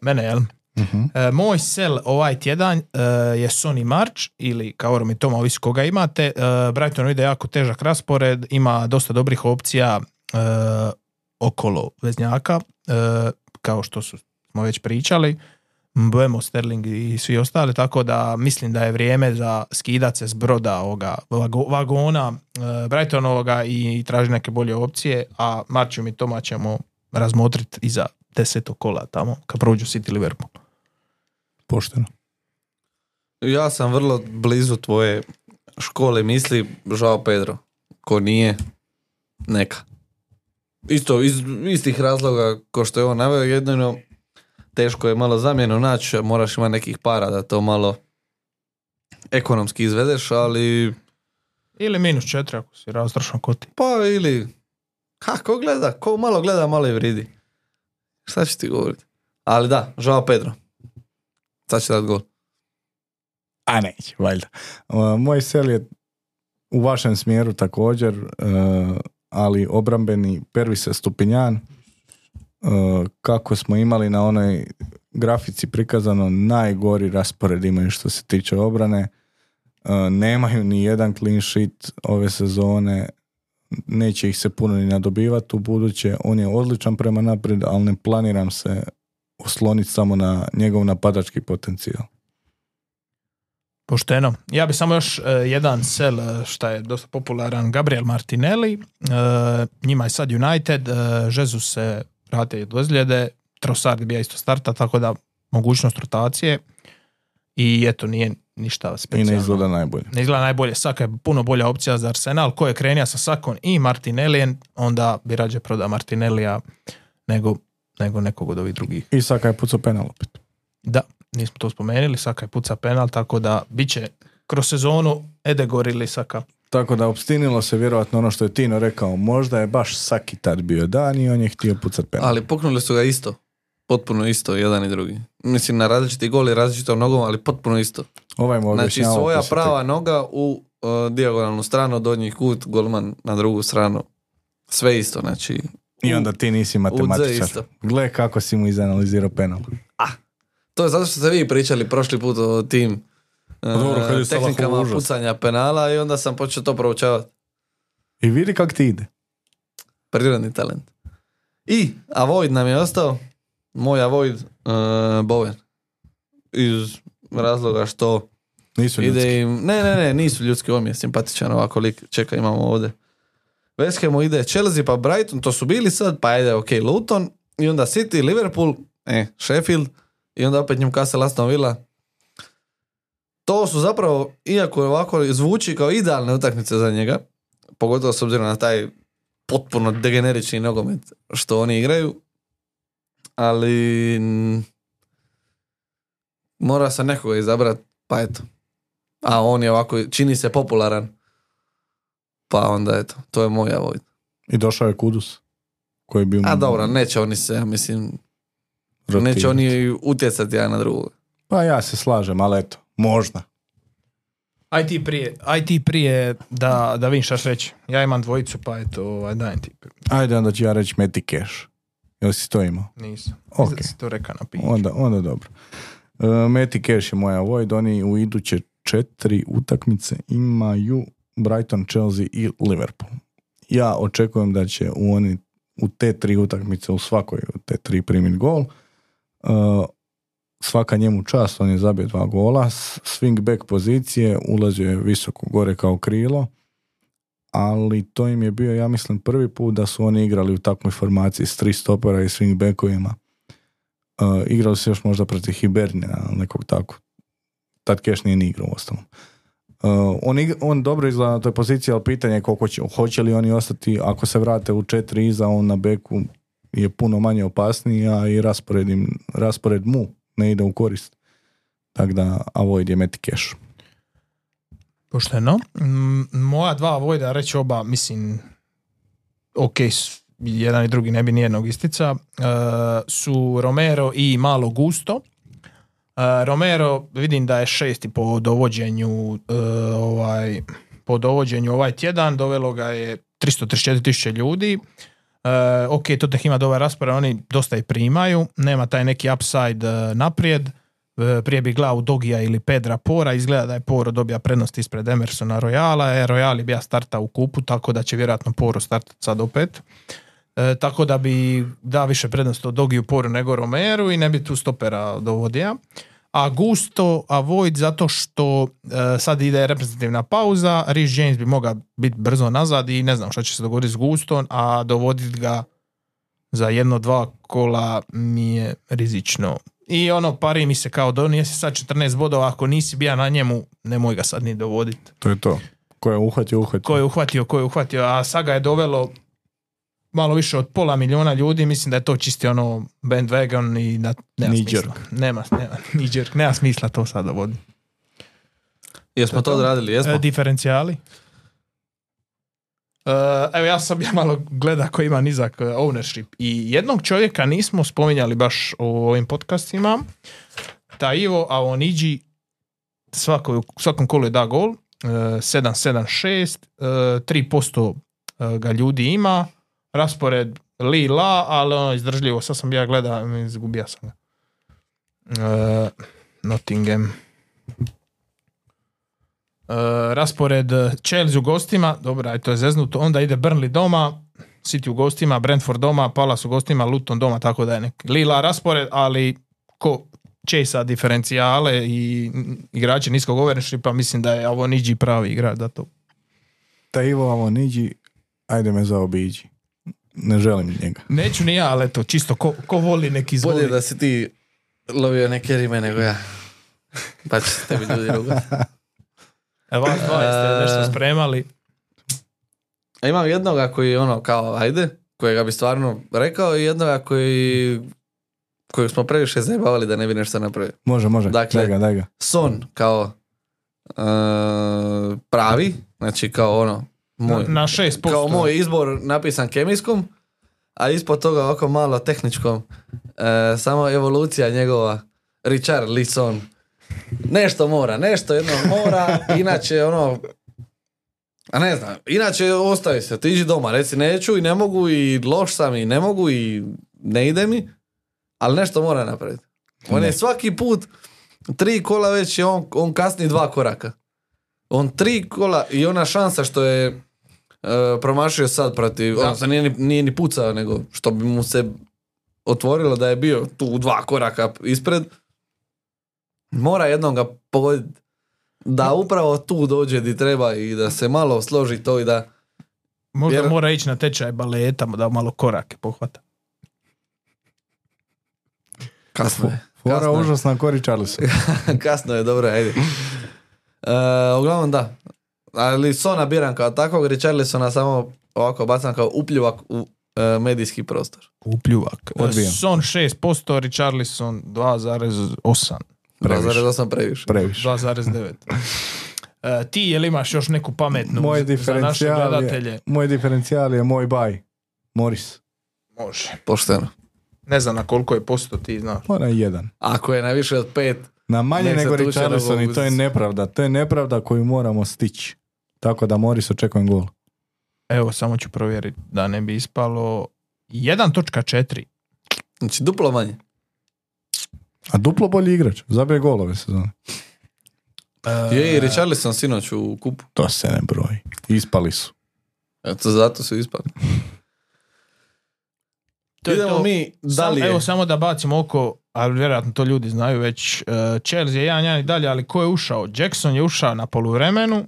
mene, jel? Mhm. E, moj sel ovaj tjedan e, je Sony March ili kao mi Toma, ovisi koga imate. E, Brighton ide jako težak raspored, ima dosta dobrih opcija okolo veznjaka, kao što su, smo već pričali. Mbemo, Sterling i svi ostali, tako da mislim da je vrijeme za skidat se s broda ovoga vago- vagona e, Brightonovoga i traži neke bolje opcije, a Marčom i Toma ćemo razmotriti iza desetog kola tamo, kad prođu City Liverpool. Pošteno. Ja sam vrlo blizu tvoje škole misli, žao Pedro. Ko nije, neka. Isto, iz istih razloga ko što je on naveo, jedino teško je malo zamjenu naći, moraš imati nekih para da to malo ekonomski izvedeš, ali Ili minus četiri ako si razdrašan koti. pa ili kako gleda, ko malo gleda, malo i vridi. Šta ću ti govoriti? Ali da, žao Pedro. Sad će dat gol. A neće, valjda. Uh, moj sel je u vašem smjeru također, uh, ali obrambeni prvi se Stupinjan. Kako smo imali na onoj grafici prikazano, najgori raspored imaju što se tiče obrane. Uh, nemaju ni jedan clean sheet ove sezone, neće ih se puno ni nadobivati u buduće. On je odličan prema naprijed, ali ne planiram se osloniti samo na njegov napadački potencijal. Pošteno. Ja bi samo još e, jedan sel e, šta je dosta popularan, Gabriel Martinelli. E, njima je sad United, e, Jesus se vrate od ozljede, Trossard bija isto starta, tako da mogućnost rotacije i eto nije ništa I ne specijalno. izgleda najbolje. ne izgleda najbolje. Saka je puno bolja opcija za Arsenal. Ko je krenija sa Sakon i Martinellijem, onda bi rađe proda Martinellija nego nego nekog od ovih drugih. I Saka je pucao penal opet. Da, nismo to spomenuli, Saka je puca penal, tako da bit će kroz sezonu Edegor ili Saka. Tako da obstinilo se vjerojatno ono što je Tino rekao, možda je baš Saki tad bio dan i on je htio pucat penal. Ali puknuli su ga isto. Potpuno isto, jedan i drugi. Mislim, na različiti gol i različitom nogom, ali potpuno isto. Ovaj mu Znači, svoja poslije prava noga u uh, dijagonalnu stranu, donji kut, golman na drugu stranu. Sve isto, znači... I onda ti nisi matematičar. Gle kako si mu izanalizirao penal. To je zato što ste vi pričali prošli put o tim uh, dobro, kad je tehnikama užas. pucanja penala i onda sam počeo to proučavati. I vidi kak ti ide. Prirodni talent. I Avoid nam je ostao. Moj Avoid uh, Bowen. Iz razloga što Nisu ljudski. ide im... Ne, ne, ne, nisu ljudski, on je simpatičan ovako lik. Čekaj, imamo ovdje. West Hamu ide Chelsea pa Brighton, to su bili sad, pa ide ok Luton, i onda City, Liverpool, e, Sheffield, i onda opet Newcastle, Aston Villa. To su zapravo, iako ovako zvuči kao idealne utakmice za njega, pogotovo s obzirom na taj potpuno degenerični nogomet što oni igraju, ali mm, mora se nekoga izabrat, pa eto. A on je ovako, čini se popularan, pa onda eto, to je moj avoid. I došao je Kudus. Koji je bio A dobro, neće oni se, ja mislim, neće oni utjecati jedan na drugog. Pa ja se slažem, ali eto, možda. Aj ti prije, aj ti prije da, da vidim šta reći. Ja imam dvojicu, pa eto, ovaj, dajem ti. Ajde onda ću ja reći Meti Cash. Jel si to imao? Nisam. Ok. Si to rekao na piću. Onda, onda dobro. Uh, Meti Cash je moja Void. Oni u iduće četiri utakmice imaju Brighton, Chelsea i Liverpool. Ja očekujem da će u, oni, u te tri utakmice, u svakoj od te tri primiti gol. Uh, svaka njemu čast, on je zabio dva gola. Swing back pozicije, ulazio je visoko gore kao krilo. Ali to im je bio, ja mislim, prvi put da su oni igrali u takvoj formaciji s tri stopera i swing backovima. Uh, igrao se još možda protiv Hibernija, nekog tako. Tad Keš nije ni igrao u ostalom. Uh, on, ig- on dobro izgleda na toj poziciji, ali pitanje je koliko će, hoće li oni ostati, ako se vrate u četiri iza, on na beku je puno manje opasniji, a i raspored, im, raspored mu ne ide u korist. Tako da avoid je meti keš. Pošteno. Mm, Moja dva vojda, reći oba, mislim, ok, jedan i drugi ne bi nijednog istica, e, su Romero i Malo Gusto. E, Romero vidim da je šesti po dovođenju e, ovaj, po dovođenju ovaj tjedan, dovelo ga je 334 tisuće ljudi. E, ok, Tottenham ima dobar raspored, oni dosta i primaju, nema taj neki upside e, naprijed. E, prije bi gledao Dogija ili Pedra Pora, izgleda da je Poro dobija prednost ispred Emersona Royala, e, Royal je bija starta u kupu, tako da će vjerojatno Poro startati sad opet. E, tako da bi da više prednost od Dogiju Poru nego Romeru i ne bi tu stopera dovodija. A Gusto, a Void zato što e, sad ide reprezentativna pauza, Rhys James bi mogao biti brzo nazad i ne znam što će se dogoditi s Gustom, a dovoditi ga za jedno, dva kola mi je rizično. I ono, pari mi se kao donijesi sad 14 bodova, ako nisi bija na njemu, nemoj ga sad ni dovoditi. To je to. Ko je uhvatio, uhvatio. Ko je uhvatio, ko je uhvatio, a Saga je dovelo malo više od pola miliona ljudi, mislim da je to čisti ono bandwagon i da nema Knee smisla. Nema, nema, [LAUGHS] knee jerk, nema smisla to sad dovoditi. Jesmo to odradili, jesmo? E, diferencijali. E, evo ja sam ja malo gleda koji ima nizak e, ownership i jednog čovjeka nismo spominjali baš u ovim podcastima. Ta Ivo Avonidži svako, svakom kolu je da gol. e, 7-7-6 e, 3% e, ga ljudi ima. Raspored li la, ali ono izdržljivo. Sad sam ja gleda, izgubio sam ga. E, Nottingham. Uh, raspored Chelsea u gostima, dobro, aj to je zeznuto, onda ide Burnley doma, City u gostima, Brentford doma, Palace u gostima, Luton doma, tako da je nek lila raspored, ali ko česa diferencijale i igrače niskog ownershipa, mislim da je ovo niđi pravi igrač za to. Ta Ivo Avoniđi, ajde me zaobiđi. Ne želim njega. Neću ni ja, ali eto, čisto ko, ko voli neki izvoli. Bolje da si ti lovio neke rime nego ja. Pa će se tebi ljudi rugati. E, vas dva jeste nešto spremali. A imam jednoga koji je ono kao, ajde, kojega bi stvarno rekao i jednoga koji kojeg smo previše zajebavali da ne bi nešto napravio. Može, može. Dakle- daj ga, daj ga. Son kao e, pravi, znači kao ono moj, Na, na 6%. kao moj izbor napisan kemijskom, a ispod toga ovako malo tehničkom, e, samo evolucija njegova, Richard Lisson. Nešto mora, nešto jedno mora, [LAUGHS] inače ono, a ne znam, inače ostavi se, ti iđi doma, reci neću i ne mogu i loš sam i ne mogu i ne ide mi, ali nešto mora napraviti. On je Ne. svaki put, tri kola već je on, on kasni dva koraka. On tri kola i ona šansa što je promašio sad protiv, Da. odnosno nije, ni- nije ni pucao, nego što bi mu se otvorilo da je bio tu dva koraka ispred, mora jednom ga pogoditi da upravo tu dođe di treba i da se malo složi to i da Možda jer- mora ići na tečaj baleta da malo korake pohvata. kasno je. Fora Kasno je. užasna. [LAUGHS] Kasno je, dobro, ajde. E, uglavnom da. Ali Sona biram kao takvog, Richarlisona samo ovako bacam kao upljuvak u e, medijski prostor. Upljuvak. Odbijam. Son 6%, Richarlison 2,8. Previše. 2,8 previše. Previše. 2,9. [LAUGHS] E, ti jel imaš još neku pametnu Moj za naše diferencijal gledatelje? je, moj diferencijal je moj baj. Moris. Može. Pošteno. Ne znam na koliko je posto ti znaš. Ona je jedan. Ako je na više od pet, Na manje Nek nego Richarlison i to je nepravda. To je nepravda koju moramo stići. Tako da Moris očekujem gol. Evo, samo ću provjeriti da ne bi ispalo 1.4. znači duplo manje. A duplo bolji igrač. Zabije gol ove sezone. E, Je i Richarlison sinoć u kupu. To se ne broji. Ispali su. Eto, zato su ispali. to je Idemo to. mi Sam- dalje. evo samo da bacimo oko, ali vjerojatno to ljudi znaju već. Uh, Chelsea je 1-1 i dalje, ali ko je ušao? Jackson je ušao na poluvremenu,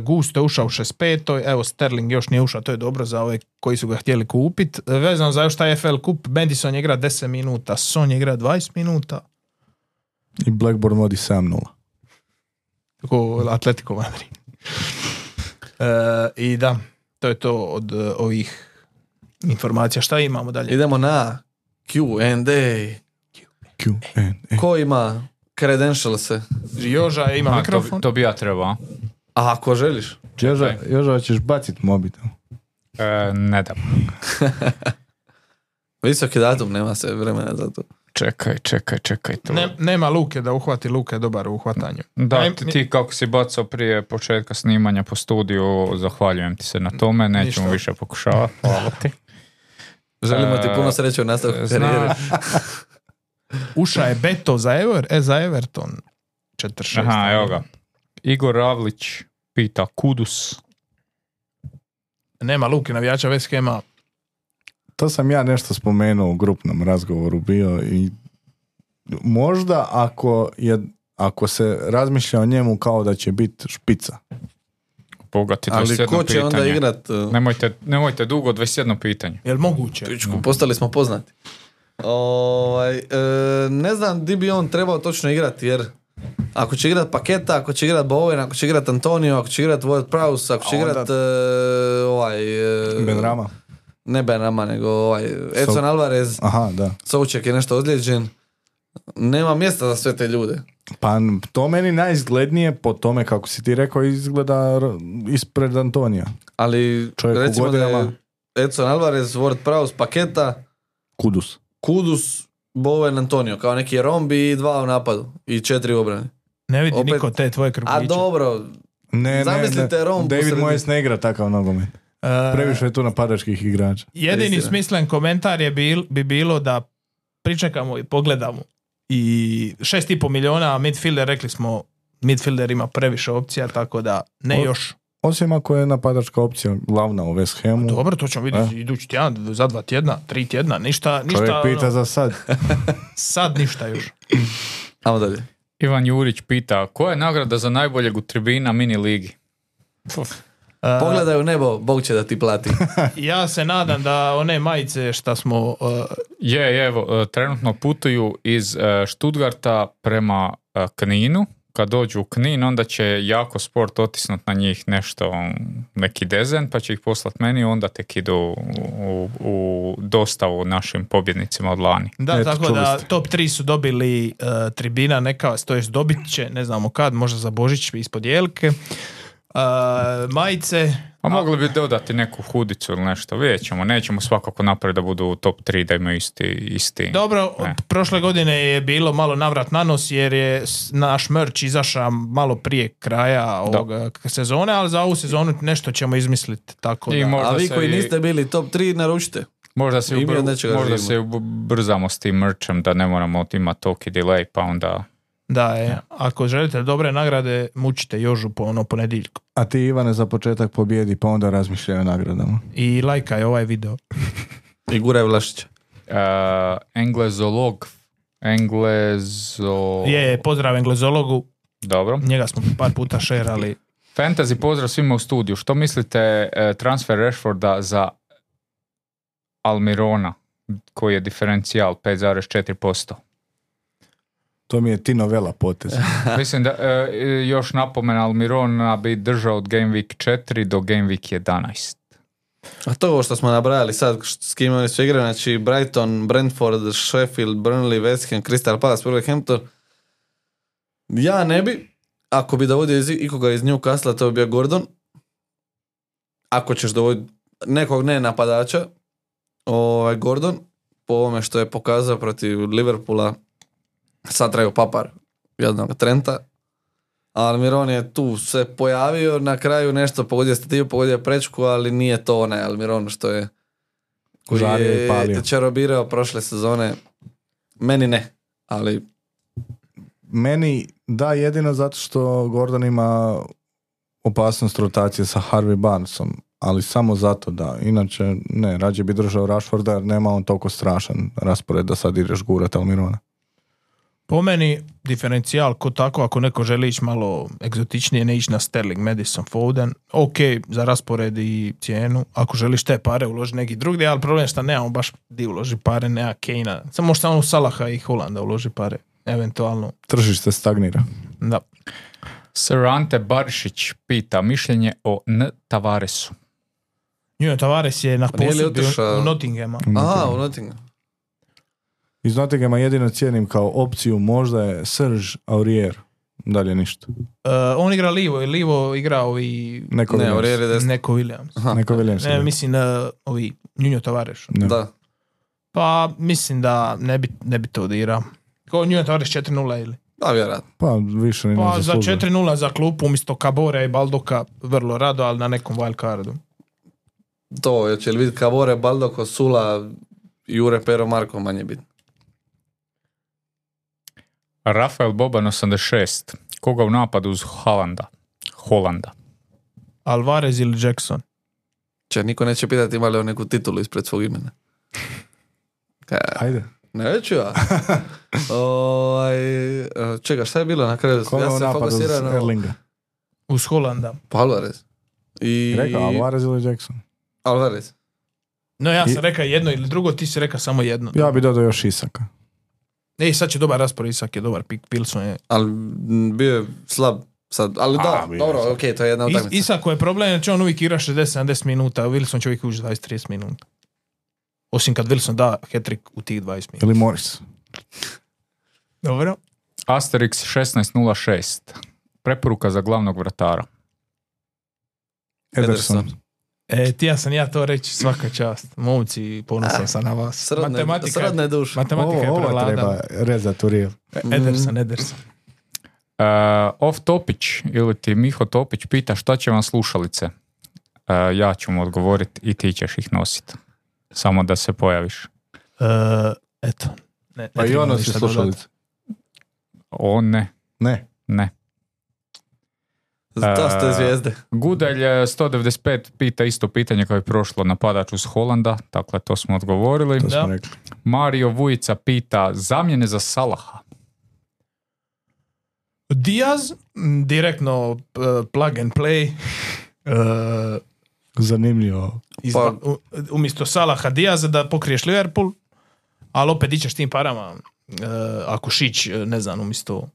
Gusto je ušao u 65. Evo Sterling još nije ušao, to je dobro za ove koji su ga htjeli kupit. Uh, Vezano za još taj FL kup, Madison je igra 10 minuta, Son je igra 20 minuta. I Blackburn vodi 7-0. Tako Atletico Madrid. E, I da, to je to od ovih informacija. Šta imamo dalje? Idemo na Q&A. Q&A. Ko ima credentials Joža ima A, to, mikrofon. bi- to bi ja trebao. A ako želiš. Joža, Ok. Joža ćeš bacit mobitel. E, ne dam. [LAUGHS] Visoki datum, nema se vremena za to. Čekaj, čekaj, čekaj. To. Ne, nema Luke da uhvati, Luke je dobar u uhvatanju. Da, Aj, ti, ti kako si bacao prije početka snimanja po studiju, zahvaljujem ti se na tome, nećemo Ništa. više pokušavati, hvala ti. [LAUGHS] Želimo ti E, puno sreće u nastavku karijere. [LAUGHS] Uša je Beto za, Ever, e, za Everton. 46. aha, evo ga. Igor Ravlić pita Kudus. Nema Luke navijača West Hama. To sam ja nešto spomenuo u grupnom razgovoru bio i možda ako je ako se razmišlja o njemu kao da će biti špica. Bogati, Ali 21 ko će onda pitanje. igrat? uh, Nemojte, nemojte dugo, 21 pitanje. Jel moguće? Pičku, postali smo poznati. Ovaj, e, ne znam di bi on trebao točno igrati, jer ako će igrat Paketa, ako će igrat Bowen, ako će igrat Antonio, ako će igrat Ward Prowse, ako će igrat e, ovaj... e, Ben Rama. Ne Ben Rama, nego ovaj Edson So- Alvarez, Aha, da. Souček je nešto ozlijeđen. Nema mjesta za sve te ljude. Pa to meni najizglednije po tome kako si ti rekao izgleda ispred Antonija. Ali Čovjek recimo da je. Edson Alvarez, Ward Prowse, Paketa, Kudus. Kudus, Bowen, Antonio, kao neki rombi i dva u napadu i četiri u obrani. Ne vidi Opet- niko te tvoje A krpiće. dobro, Ne, Zamislite ne, ne. Rom David posredi- Moyes ne igra takav nogomet. Previše je tu napadačkih igrača. Jedini Istina. smislen komentar je bil, bi bilo da pričekamo i pogledamo. I šest i pol miliona, a midfielder, rekli smo, midfielder ima previše opcija, tako da ne O- još. Osim ako je napadačka opcija glavna u West Hamu. Dobro, to ćemo vidjeti idući tjedan, za dva tjedna, tri tjedna, ništa, Čovjek ništa, pita ono, za sad. [LAUGHS] sad ništa još. Ajmo dalje. Ivan Jurić pita, koja je nagrada za najboljeg u tribina mini ligi? E, Pogledaj u nebo, Bog će da ti plati. [LAUGHS] ja se nadam da one majice šta smo, e, Je, je, evo, e, trenutno putuju iz e, Stuttgarta prema e, Kninu, kad dođu u Knin, onda će jako sport otisnut na njih nešto, neki dezen, pa će ih poslat meni, onda tek idu u, u, u dostavu našim pobjednicima od lani. Da, Eto, tako da ste. top 3 su dobili uh, tribina neka, to jest dobit će, ne znamo kad, možda za Božić ispod jelke. Uh, majice, A mogli bi dodati neku hudicu ili nešto, vidjet ćemo, nećemo svakako napraviti da budu u top 3, da imaju isti, isti. Dobro, Ne. prošle godine je bilo malo navrat na nos jer je naš merch izašao malo prije kraja ovoga sezone, ali za ovu sezonu nešto ćemo izmisliti. Tako I da. A vi koji i- niste bili top 3, naručite. Možda se, ubr- možda živimo. se ubrzamo s tim merchom da ne moramo imati toliki delay pa onda Da, je. Ako želite dobre nagrade, mučite Jožu po ono ponedjeljku. A ti Ivane za početak pobjedi pa onda razmišljaj o nagradama. I lajkaj ovaj video. [LAUGHS] I guraj Vlašića. uh, englezolog englezo... Je, je, pozdrav englezologu, Dobro. njega smo par puta šerali. Fantasy pozdrav svima u studiju. Što mislite e, transfer Rashforda za Almirona koji je diferencijal 5,4%? To mi je ti novela potez. [LAUGHS] Mislim da e, još napomena Almirona bi držao od Game Week 4 do Game Week 11. A to ovo što smo nabrajali sad, š- s kime oni su igrali, znači Brighton, Brentford, Sheffield, Burnley, West Ham, Crystal Palace, Wolverhampton. Ja ne bi, ako bi dovodio iz, ikoga iz Newcastle, to bi bio Gordon. Ako ćeš dovoditi nekog ne napadača, ovaj Gordon, po ovome što je pokazao protiv Liverpoola, sad trebaju papar jednog Trenta. Almiron je tu se pojavio, na kraju nešto pogodio stativu, pogodio prečku, ali nije to onaj Almiron što je koji Žario i palio. čarobirao prošle sezone. Meni ne, ali Meni da jedino zato što Gordon ima opasnost rotacije sa Harvey Barnesom, ali samo zato da. Inače, ne, rađe bi držao Rashforda jer nema on toliko strašan raspored da sad ideš gurat Almirona. Po meni, diferencijal ko tako, ako neko želi ići malo egzotičnije, ne ići na Sterling, Madison, Foden, ok, za raspored i cijenu. Ako želiš te pare, uloži neki drugdje, ali problem je što nemamo baš di uloži pare, nema Kejna. Samo možda samo u Salaha i Holanda uloži pare, eventualno. Tržište stagnira. Da. Sir Ante Barišić pita mišljenje o N. Tavaresu. Njuno Tavares je na Pa posudbi u Nottinghama. aha, u Nottingham. Iz Nottinghama jedino cijenim kao opciju možda je Serge Aurier. Dalje ništa. Uh, on igra livo i livo igra ovi Neko Ne, Williams. Aurier je desno. neko Williams. Aha, Neko Williams. Ne, mislim uh, ovi Njuno Tavares. Da. Da. Pa mislim da ne bi, ne bi to odirao. Ko Njuno Tavares 4-0 ili? Da, vjerojatno. Pa više ni ne Pa za zaslužuje. 4-0 za klupu umjesto Kabore i Baldoka vrlo rado, ali na nekom wild cardu. To, hoće li vidjeti Kavore, Baldoko, Sula, Jure, Pero, Marko, manje bitno. Rafael Boban 86. Koga u napadu uz Holanda? Holanda. Alvarez ili Jackson? Če niko neće pitati ima li on neku titulu ispred svog imena. Ka, Ajde. neću ja. [LAUGHS] Ovaj, čega, šta je bilo na kraju? Koga ja u se napadu uz Erlinga? Uz Holanda. Pa Alvarez. I... Rekao Alvarez ili Jackson? Alvarez. No ja I- sam rekao jedno ili drugo, ti si rekao samo jedno. Ja bi dodao još Isaka. Ej, sad će dobar raspored, Isak je dobar pik, Pilson je. Ali bio je slab sad. Ali da, A, dobro, slab. ok, to je jedna Is, utakmica. Isak je problem, će on uvijek igra 60-70 minuta, a Wilson će uvijek ući 20-30 minuta. Osim kad Wilson da hat-trick u tih 20 minuta. Ili Morris. Dobro. Asterix 1606. Preporuka za glavnog vratara. Ederson. Ederson. E, ti ja sam ja to reći svaka čast. Momci, ponosan sam na vas. Srodne, Matematika, srodne duše. matematika je Ovo, ovo prevladala. treba rezati u real. Ederson, Ederson. Uh, off Topić ili ti Miho Topić pita šta će vam slušalice. Uh, ja ću mu odgovoriti i ti ćeš ih nositi. Samo da se pojaviš. E, eto. Ne, ne Pa i treba ono si ništa dodati. slušalice. O ne, Ne. ne. To ste E, zvijezde. Gudelj eh, 195 pita isto pitanje kao i prošlo napadač uz Holanda, dakle to smo odgovorili. To smo rekli. Mario Vujica pita zamjene za Salaha. Diaz, direktno e, plug and play. E, Zanimljivo. izva- Pa- u- umjesto Salaha Diaza da pokriješ Liverpool, ali opet ićeš tim parama. Ako šić, ne znam, umjesto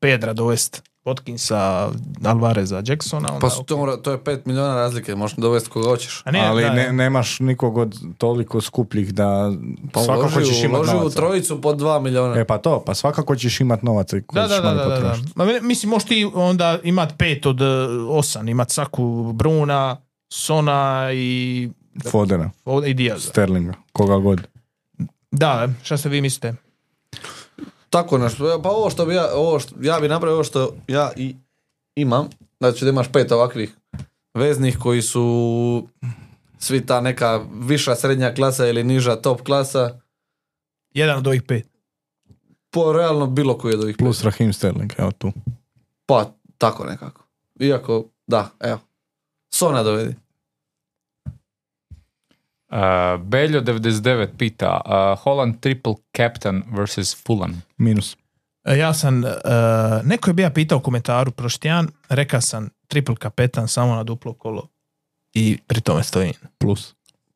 Pedra dovest Watkinsa, Alvareza, Jacksona. Onda, Pa su to, to je 5 milijuna razlike, možeš dovesti koga hoćeš. A ne, ali da, ne, nemaš nikog od toliko skupljih da Pa svakako uloži, ćeš u- imat uloži u novaca. trojicu po 2 milijuna. E pa to, pa svakako ćeš imat novaca i koji Da, da, ćeš da, da, da, da. Ma, mislim, možeš ti onda imat pet od e, osam, imat Saku, Bruna, Sona i, Fodena, i Diaza. Sterlinga, koga god. Da, šta ste vi mislite? Tako nešto. Pa ovo što bi ja, ovo što, ja bi napravio ovo što ja i imam. Znači da imaš pet ovakvih veznih koji su svi ta neka viša srednja klasa ili niža top klasa. Jedan od ovih pet. Po realno bilo koji od ovih Plus Rahim Sterling, evo tu. Pa tako nekako. Iako, da, evo. Sona dovedi. Uh, Beljo 99 pita uh, Holland triple captain versus Fulham. Minus. E, Ja sam, e, neko je bija pitao u komentaru prošli tjedan, rekao sam triple kapetan samo na duplo kolo i pri tome stojim. Plus.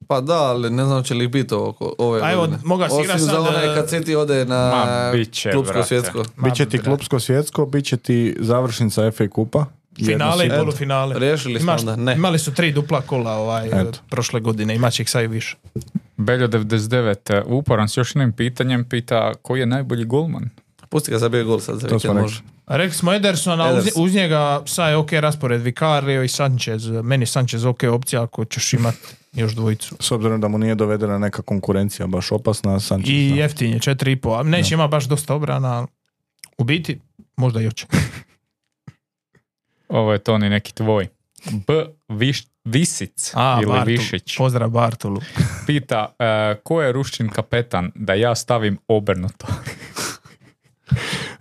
Pa da, ali ne znam će li biti oko ove A evo, godine. moga si Osim igra za onaj e, kad City ode na Ma, bit će, klubsko brate. svjetsko. Biće ti Ma, klubsko svjetsko, bit će ti završnica FA kupa. Finale i polufinale. Riješili smo Imaš- onda, ne. Imali su tri dupla kola ovaj, Eto. prošle godine, imat će ih sad i više. Beljo 99 uh, uporan s još jednim pitanjem pita koji je najbolji golman? Pusti ga zabije gol sad za To smo vikend rekli. može. Rekli smo Ederson, a uz, Ederson. uz njega sad je ok raspored Vicario i Sanchez. Meni je Sanchez ok opcija ako ćeš imat još dvojicu. S obzirom da mu nije dovedena neka konkurencija baš opasna, Sanchez. I jeftin je 4,5, a neće ima baš dosta obrana, ali u biti možda i hoće. Ovo je Toni neki tvoj. B. Viš, Visic A, ili Bartol, Višić pozdrav Bartolu. [LAUGHS] pita uh, ko je Ruščin kapetan da ja stavim obrnuto. [LAUGHS]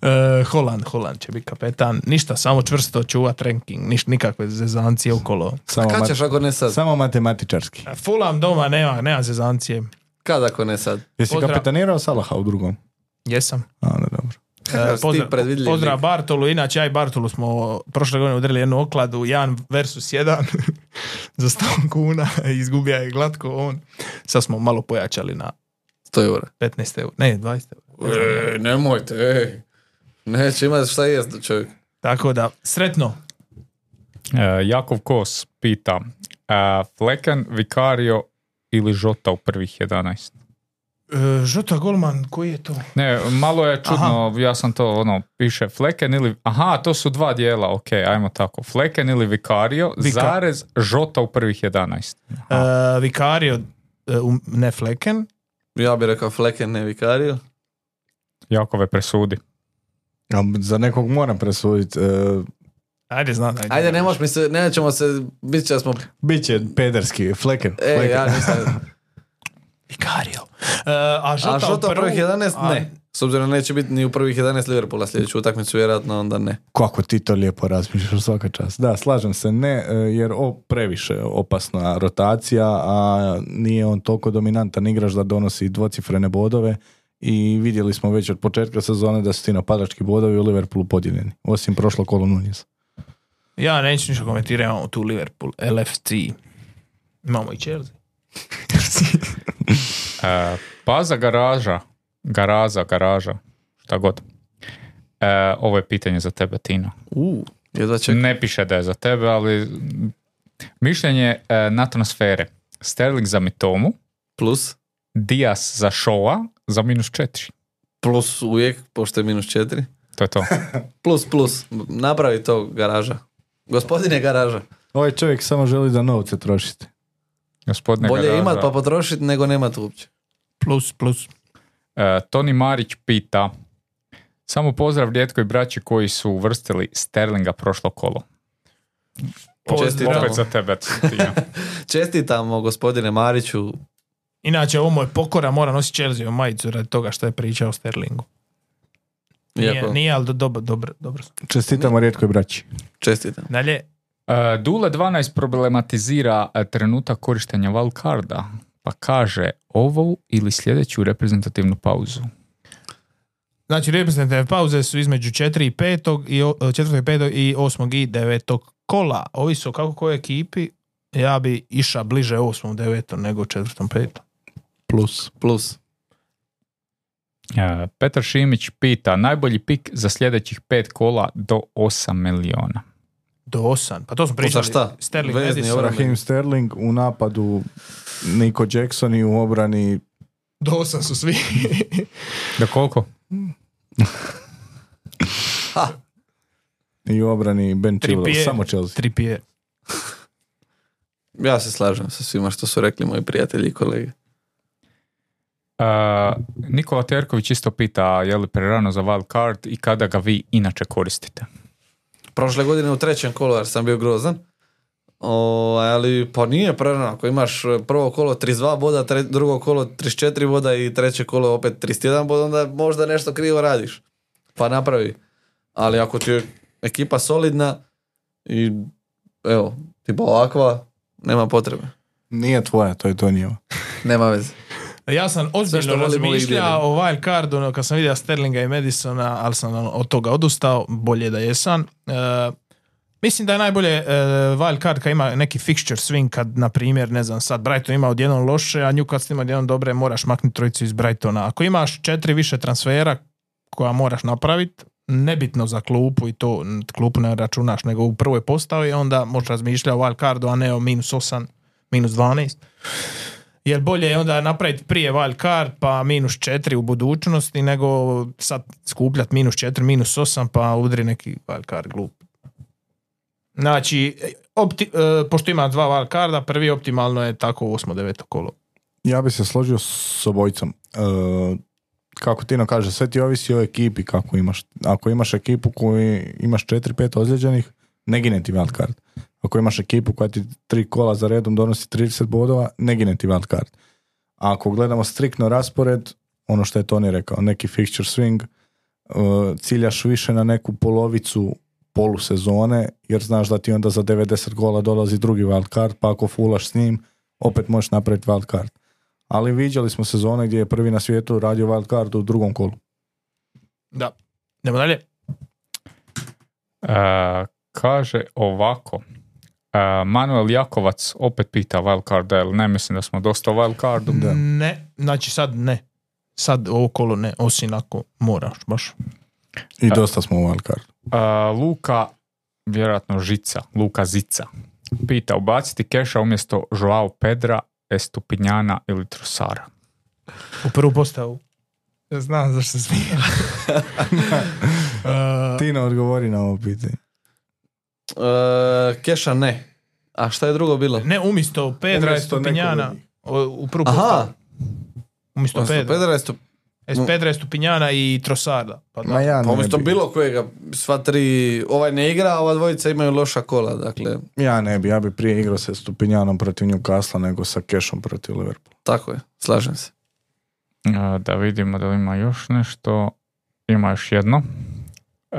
E, Holand, Holand će biti kapetan. Ništa, samo čvrsto čuvat ranking, niš, nikakve zezancije okolo. Samo, Kad mat- ćeš ako ne sad? samo matematičarski. Fulham doma nema, nema zezancije. Kad ako ne sad? Jesi Pozdrav. kapetanirao Salaha u drugom? Jesam. A, ne, dobro. Pozdrav, predvidljiv pozdrav. Bartolu, inače ja i Bartolu smo prošle godine udrili jednu okladu, jedan versus jedan [LAUGHS] za 100 kuna, [LAUGHS] izgubija je glatko on. Sad smo malo pojačali na 100 eura. 15 eura, ne 20 eura. Ej, nemojte, ej. Neće imati šta jest čovjek. Tako da, sretno. Uh, Jakov Kos pita uh, Fleken, Vicario ili Žota u prvih 11? E, Žota Golman, koji je to? Ne, malo je čudno, ja sam to ono, piše Fleken ili, aha, to su dva dijela, ok, ajmo tako, Fleken ili Vicario, Vika- zarez Žota u prvih 11. E, Vicario, e, um, ne Fleken. Ja bih rekao Fleken, ne Vicario. Jakove presudi. A za nekog moram presuditi. Uh, Ajde, znam. Ajde, Ajde, ne možeš mi se, nećemo se, bit će da smo, Biće pederski, fleken. e, fleken. ja nisam, [LAUGHS] Vicario. E, a Žota, a što u prvih prvu- 11? a- Ne. S obzirom da neće biti ni u prvih 11 Liverpoola sljedeću utakmicu, vjerojatno onda ne. Kako ti to lijepo razmišljaš svaka čast. Da, slažem se, ne, e, jer o, previše opasna rotacija, a nije on toliko dominantan igrač da donosi dvocifrene bodove i vidjeli smo već od početka sezone da su ti napadački bodovi u Liverpoolu podijeljeni, osim prošlo kolo Nunez. Ja neću ništa komentirati, imamo tu Liverpool, LFC. Imamo i Chelsea. [LAUGHS] E, paza garaža, garaza, garaža, šta god. E, ovo je pitanje za tebe, Tino. U, jedva čekam. Ne piše da je za tebe, ali mišljenje e, na transfere. Sterling za Mitomu, Plus, Dias za Showa za minus četiri. plus uvijek, pošto je minus 4. To je to. [LAUGHS] Plus, plus, napravi to garaža. Gospodine garaža. Ovaj čovjek samo želi da novce trošite. Gospodine Bolje imat pa potrošiti nego nemat uopće. Plus, plus. E, Toni Marić pita samo pozdrav rijetkoj braći koji su uvrstili Sterlinga prošlo kolo. Čestitamo. Opet za tebe. [LAUGHS] Čestitamo gospodine Mariću. Inače, ovo mu je pokora, mora nositi Chelsea u majicu radi toga što je pričao o Sterlingu. Nije, Iako, nije ali do- dobro, dobro, dobro. Čestitamo rijetkoj braći. čestitam. Dalje, Dule 12 problematizira e, trenutak korištenja wildcarda, pa kaže ovu ili sljedeću reprezentativnu pauzu. znači reprezentativne pauze su između 4 i 5 i o- 4 i 5 i 8 i 9 kola. Ovisno o kako kojoj ekipi, ja bi iša bliže 8 9 nego 4 5 Plus. Plus. E, Petar Šimić pita, najbolji pik za sljedećih pet kola do 8 miliona. Do 8. Pa to smo pričali. šta? Sterling Vezni. Raheem Sterling u napadu Niko Jackson i u obrani Do 8 su svi. [LAUGHS] Da koliko? [LAUGHS] i u obrani Ben Chilwell, samo Chelsea. Trippier. Ja se slažem sa svima što su rekli moji prijatelji i kolege. E, Nikola Terković isto pita je li prerano za wild card i kada ga vi inače koristite. Prošle godine u trećem kolu jer sam bio grozan. O, ali pa nije prerano. Ako imaš e, prvo kolo 32 boda, tre- drugo kolo 34 boda i treće kolo opet 31 boda, onda možda nešto krivo radiš. Pa napravi. Ali ako ti je ekipa solidna i evo, tipa ovakva, nema potrebe. Nije tvoja, to je to njeva. Nema veze. Ja sam ozbiljno razmišljao o wild cardu ono, kad sam vidio Sterlinga i Madisona, ali sam ono, od toga odustao, bolje da jesam. E, mislim da je najbolje e, wild card kad ima neki fixture swing, kad na primjer, ne znam, sad Brighton ima odjednom loše, a Newcastle ima odjednom dobre, moraš maknuti trojicu iz Brightona. Ako imaš četiri više transfera koja moraš napraviti, nebitno za klupu i to klupu ne računaš, nego u prvoj postavi, onda možeš razmišljati o wild cardu, a ne o minus 8, minus 12. Jer bolje je onda napraviti prije card pa minus 4 u budućnosti nego sad skupljati minus 4, minus 8 pa udri neki wild card glup. Znači, opti, e, pošto ima dva wild carda, prvi optimalno je tako 8. 9. kolo. Ja bi se složio s obojicom. E, kako Tino kaže, sve ti ovisi o ekipi kako imaš. Ako imaš ekipu koji imaš 4-5 ozlijeđenih, ne gine ti wild card. Ako imaš ekipu koja ti tri kola za redom donosi 30 bodova, ne gine ti wild card. A ako gledamo striktno raspored, ono što je Toni rekao, neki fixture swing, e, ciljaš više na neku polovicu polusezone, jer znaš da ti onda za 90 gola dolazi drugi wild card, pa ako fulaš s njim, opet možeš napraviti wild card. Ali viđali smo sezone gdje je prvi na svijetu radio wild card u drugom kolu. Da. Idemo dalje. E, kaže ovako. Manuel Jakovac opet pita wildcarda, jer ne mislim da smo dosta o wildcardu. Da. Ne, znači sad ne. Sad ovo kolo ne, osim ako moraš baš. I dosta smo u wild card. E, Luka, vjerojatno Žica, Luka Zica, pita ubaciti keša umjesto Joao Pedra, Estupinjana ili Trosara. U prvu postavu. Ja znam zašto se smije. [LAUGHS] [LAUGHS] Tino odgovori na ovo pitanje. E, keša ne. A šta je drugo bilo? ne, umjesto Pedra Umjesto Estupinjana. U prvu Aha, postavu. Umjesto umjesto Pedra. Pedra Es Pedra Estupinjana i Trosarda. Pa da. Ma ja Pa ne, umjesto bi, bilo kojega, sva tri, ovaj ne igra, a ova dvojica imaju loša kola, dakle, ja ne bi, ja bi prije igrao sa Stupinjanom protiv Newcastle nego sa Kešom protiv Liverpoola. tako je, slažem se. E, da vidimo da li ima još nešto. Ima još jedno. E,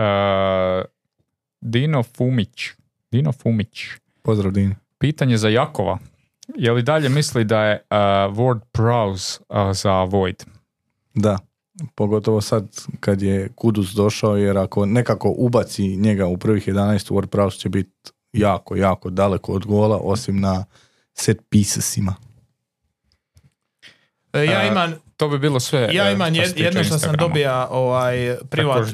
Dino Fumić. Dino Fumić. Pozdrav Dini. Pitanje za Jakova. Je li dalje misli da je uh, Ward Prowse uh, za Void? Da, pogotovo sad kad je Kudus došao, jer ako nekako ubaci njega u prvih 11, WordPress će biti jako, jako daleko od gola, osim na set piecesima. E, Ja E, imam, To bi bilo sve. ja e, imam što jed- jedno što sam dobija ovaj, privat,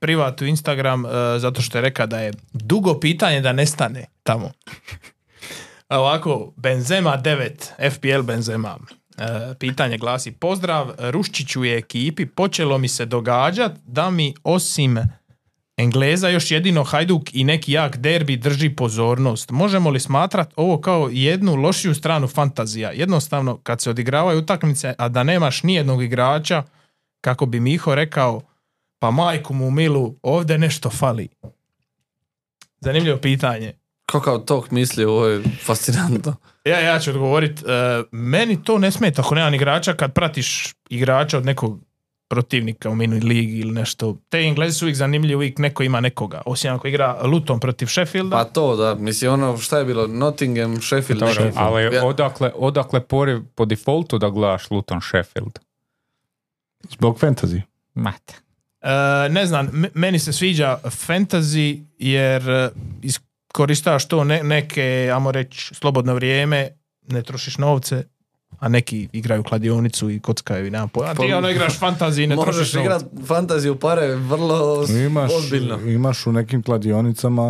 privat u Instagram e, zato što je rekao da je dugo pitanje da nestane tamo. Ovako, Benzema 9, FPL Benzema. E, pitanje glasi, pozdrav Ruščiću i ekipi, počelo mi se događat da mi osim Engleza još jedino Hajduk i neki jak derbi drži pozornost. Možemo li smatrat ovo kao jednu lošiju stranu fantazija? Jednostavno, kad se odigravaju utakmice, a da nemaš nijednog igrača, kako bi Miho rekao, pa majku mu milu, ovdje nešto fali. Zanimljivo pitanje. Kako kao tok misli, ovo je fascinantno. Ja, ja ću odgovorit. e, meni to ne smeta ako nemam igrača kad pratiš igrača od nekog protivnika u mini ligi ili nešto. Te Englezi su uvijek zanimljivi, uvijek neko ima nekoga. Osim ako igra Luton protiv Sheffielda. Pa to, da, mislim, ono, šta je bilo, Nottingham, Sheffield, Dobro, neki- ali Ja, odakle, odakle poriv po defaultu da gledaš Luton Sheffield? Zbog fantasy. Mate. E, ne znam, m- meni se sviđa fantasy jer e, iskorištavaš to ne, neke, ajmo reći, slobodno vrijeme, ne trošiš novce, a neki igraju kladionicu i kockaju i nema pojma. A ti Pa- ono igraš fantaziji i ne Možeš igrat fantaziju pare vrlo Imaš, ozbiljno. imaš u nekim kladionicama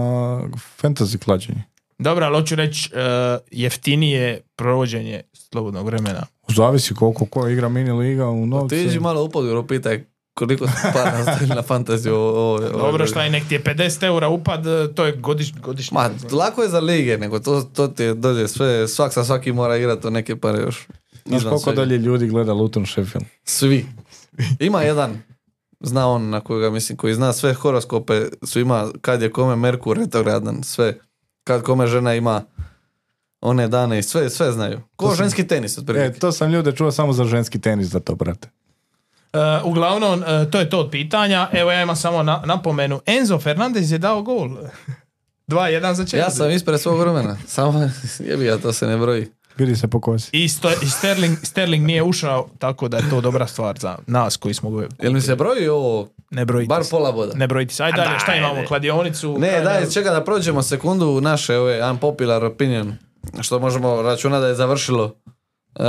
fantasy klađenje. Dobro, ali hoću reći e, jeftinije provođenje slobodnog vremena. Zavisi koliko ko igra mini liga u novcu. Ti iđi malo u podgoru, pitaj koliko su para nastavili na fantaziju. ove Dobro, šta je nek ti je 50 eura upad, e, to je godiš, godišnji. Ma, lako je za lige, nego to, to ti je dođe sve, svak sa svaki mora igrati o neke pare još. Znaš koliko svega. dalje ljudi gleda Luton Sheffield? Svi. Ima jedan, zna on na koga mislim, koji zna sve horoskope, su ima kad je kome Merkur retrogradan, sve. Kad kome žena ima one dane i sve, sve znaju. Ko sam- ženski tenis, E, otprilike. to sam ljude čuo samo za ženski tenis da to brate. E, uglavnom, e, to je to od pitanja. Evo ja imam samo na, napomenu. Enzo Fernandez je dao gol. [LAUGHS] 2-1 za Chelsea. Ja sam ispred svog vremena, [LAUGHS] samo jebi ja, to se ne broji. Vidi se po kosi. I, sto, i Sterling, Sterling nije ušao, tako da je to dobra stvar za nas koji smo Jel mi se broji ovo, ne brojiti bar pola boda? Ne brojiti se. Ajde dalje, šta imamo? Kladionicu? Ne, Kaj daj, čekaj da prođemo sekundu naše ove unpopular opinion, što možemo računati da je završilo, e,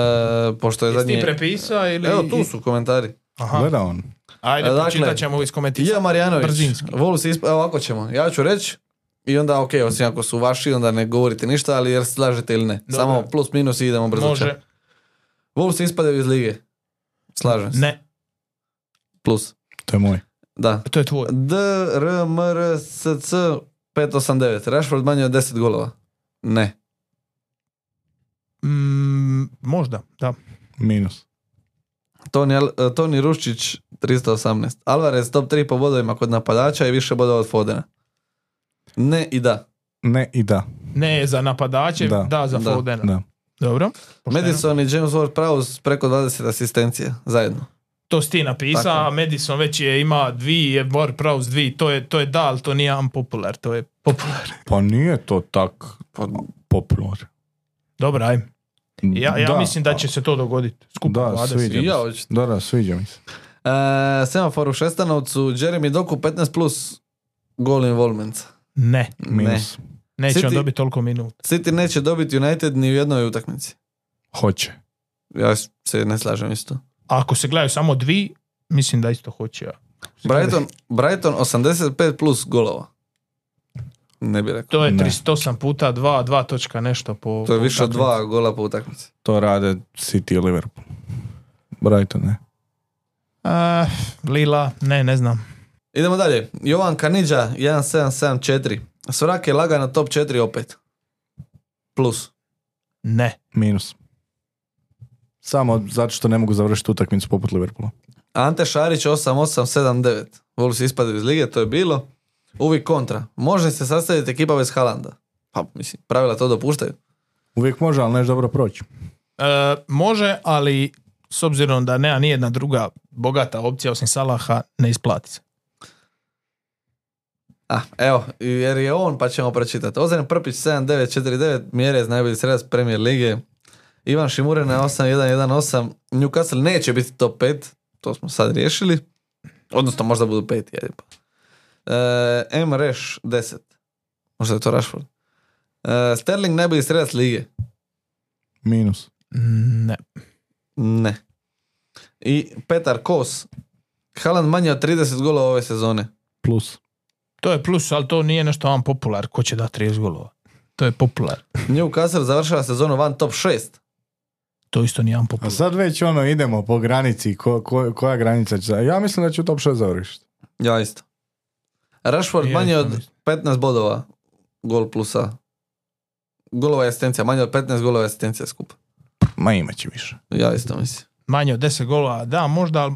pošto je Jesi ti zadnji... prepisao ili... Evo tu su komentari. Aha. Gleda on. Ajde, Dakle, pročitat ćemo iz komentara. Ija Marjanović, Brzinski. Wolves isp... Evo ovako ćemo, ja ću reći i onda ok, osim ako su vaši, onda ne govorite ništa, ali jer se slažete ili ne. Dobro. Samo plus minus i idemo brzo. Može. Wolves ispadaju iz lige. Slažem se. Ne, Plus. To je moj. Da. to je tvoj. D, R, M, R, S, C, 589. Rashford manje od 10 golova. Ne. Mm, možda, da. Minus. Toni, eh, Toni Ruščić 318. Alvarez top 3 po bodovima kod napadača i više bodova od Fodena. Ne i da. Ne i da. Ne za napadače, da, Da. za Da. Fodena. da. Dobro. Pošteno. Madison i James Ward-Prowse preko 20 asistencija zajedno. To si ti napisao, Tako. a Madison već je ima dvi, je War Prowse dvi, to je, to je da, ali to nije unpopular, to je popular. Pa nije to tak Pa, popular. Dobro, aj. Ja, ja Da. mislim da će se to dogoditi. Skupa Da, 20. sviđa mi se. Da, da, sviđa mi se. E, semafor u Šestanovcu, Jeremy Doku 15 plus gol involvements. Ne, Minus. neće on City- dobiti toliko minuta. City neće dobiti United ni u jednoj utakmici. Hoće. Ja se ne slažem isto. A ako se gledaju samo dvi, mislim da isto hoće. ja. Brighton, Brighton 85 plus golova. Ne bi rekao. To je Ne. 38 puta 2, 2 točka nešto po... To je po više od dva gola po utakmici. To rade City i Liverpool. Brighton, ne. A, Lila, ne, ne znam. Idemo dalje. Jovan Kanidža 1774. Sorak je lagano top 4 opet. Plus. Ne. Minus. Samo zato što ne mogu završiti utakmicu poput Liverpoola. Ante Šarić 8879. Wolves ispadaju iz lige, to je bilo. Uvijek kontra. Može se sastaviti ekipa bez Halanda. Pa, mislim, pravila to dopuštaju. Uvijek može, ali neš dobro proći. E, može, ali s obzirom da nema nijedna druga bogata opcija osim Salaha, ne isplati se. A, evo, jer je on, pa ćemo pročitati. Ozren Prpić 7949, mjere najbolji sredac Premier Lige. Ivan Šimuren na 8118. Newcastle neće biti top 5, to smo sad riješili. Odnosno, možda budu 5, jedi pa. E, M. Reš 10. Možda je to Rashford. E, Sterling najbolji sredac lige. Minus. Ne. Ne. I Petar Kos. Haaland manje od 30 golova ove sezone. Plus. To je plus, ali to nije nešto van popular. Ko će dati 30 golova? To je popular. Newcastle završava sezonu van top 6. To isto nije van A popular. sad već ono idemo po granici, ko, ko- koja granica će... Ja mislim da će u top 6 završiti. Ja isto. Rashford Ja manje od mislim. 15 bodova gol plusa. Golova i asistencija, manje od 15 golova i asistencija skupa. Ma imat će više. Ja isto mislim. Manje od 10 golova, da, možda, ali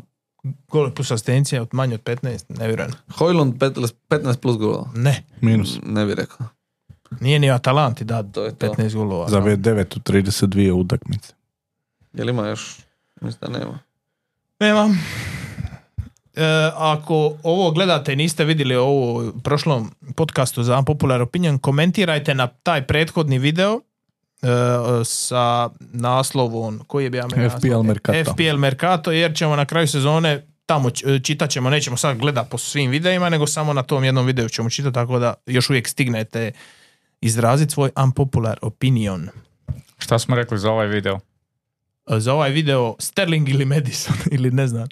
gol plus asistencija od manje od 15, ne vjerujem. Hojlund 15 15 plus golova. Ne, Minus. Ne bi rekao. nije ni Atalanti da To je to. 15 golova. Za 9 u 32 utakmice. Jel ima još? Mislim da nema. Nema. E, ako ovo gledate i niste vidjeli ovo u prošlom podcastu za Unpopular Opinion, komentirajte na taj prethodni video e, sa naslovom, koji je bio FPL? Mercato. FPL Mercato, jer ćemo na kraju sezone tamo č- čitat ćemo, nećemo sad gledat po svim videima, nego samo na tom jednom videu ćemo čitati, tako da još uvijek stignete izraziti svoj unpopular opinion. Šta smo rekli za ovaj video? e, za ovaj video Sterling ili Madison [LAUGHS] ili ne znam.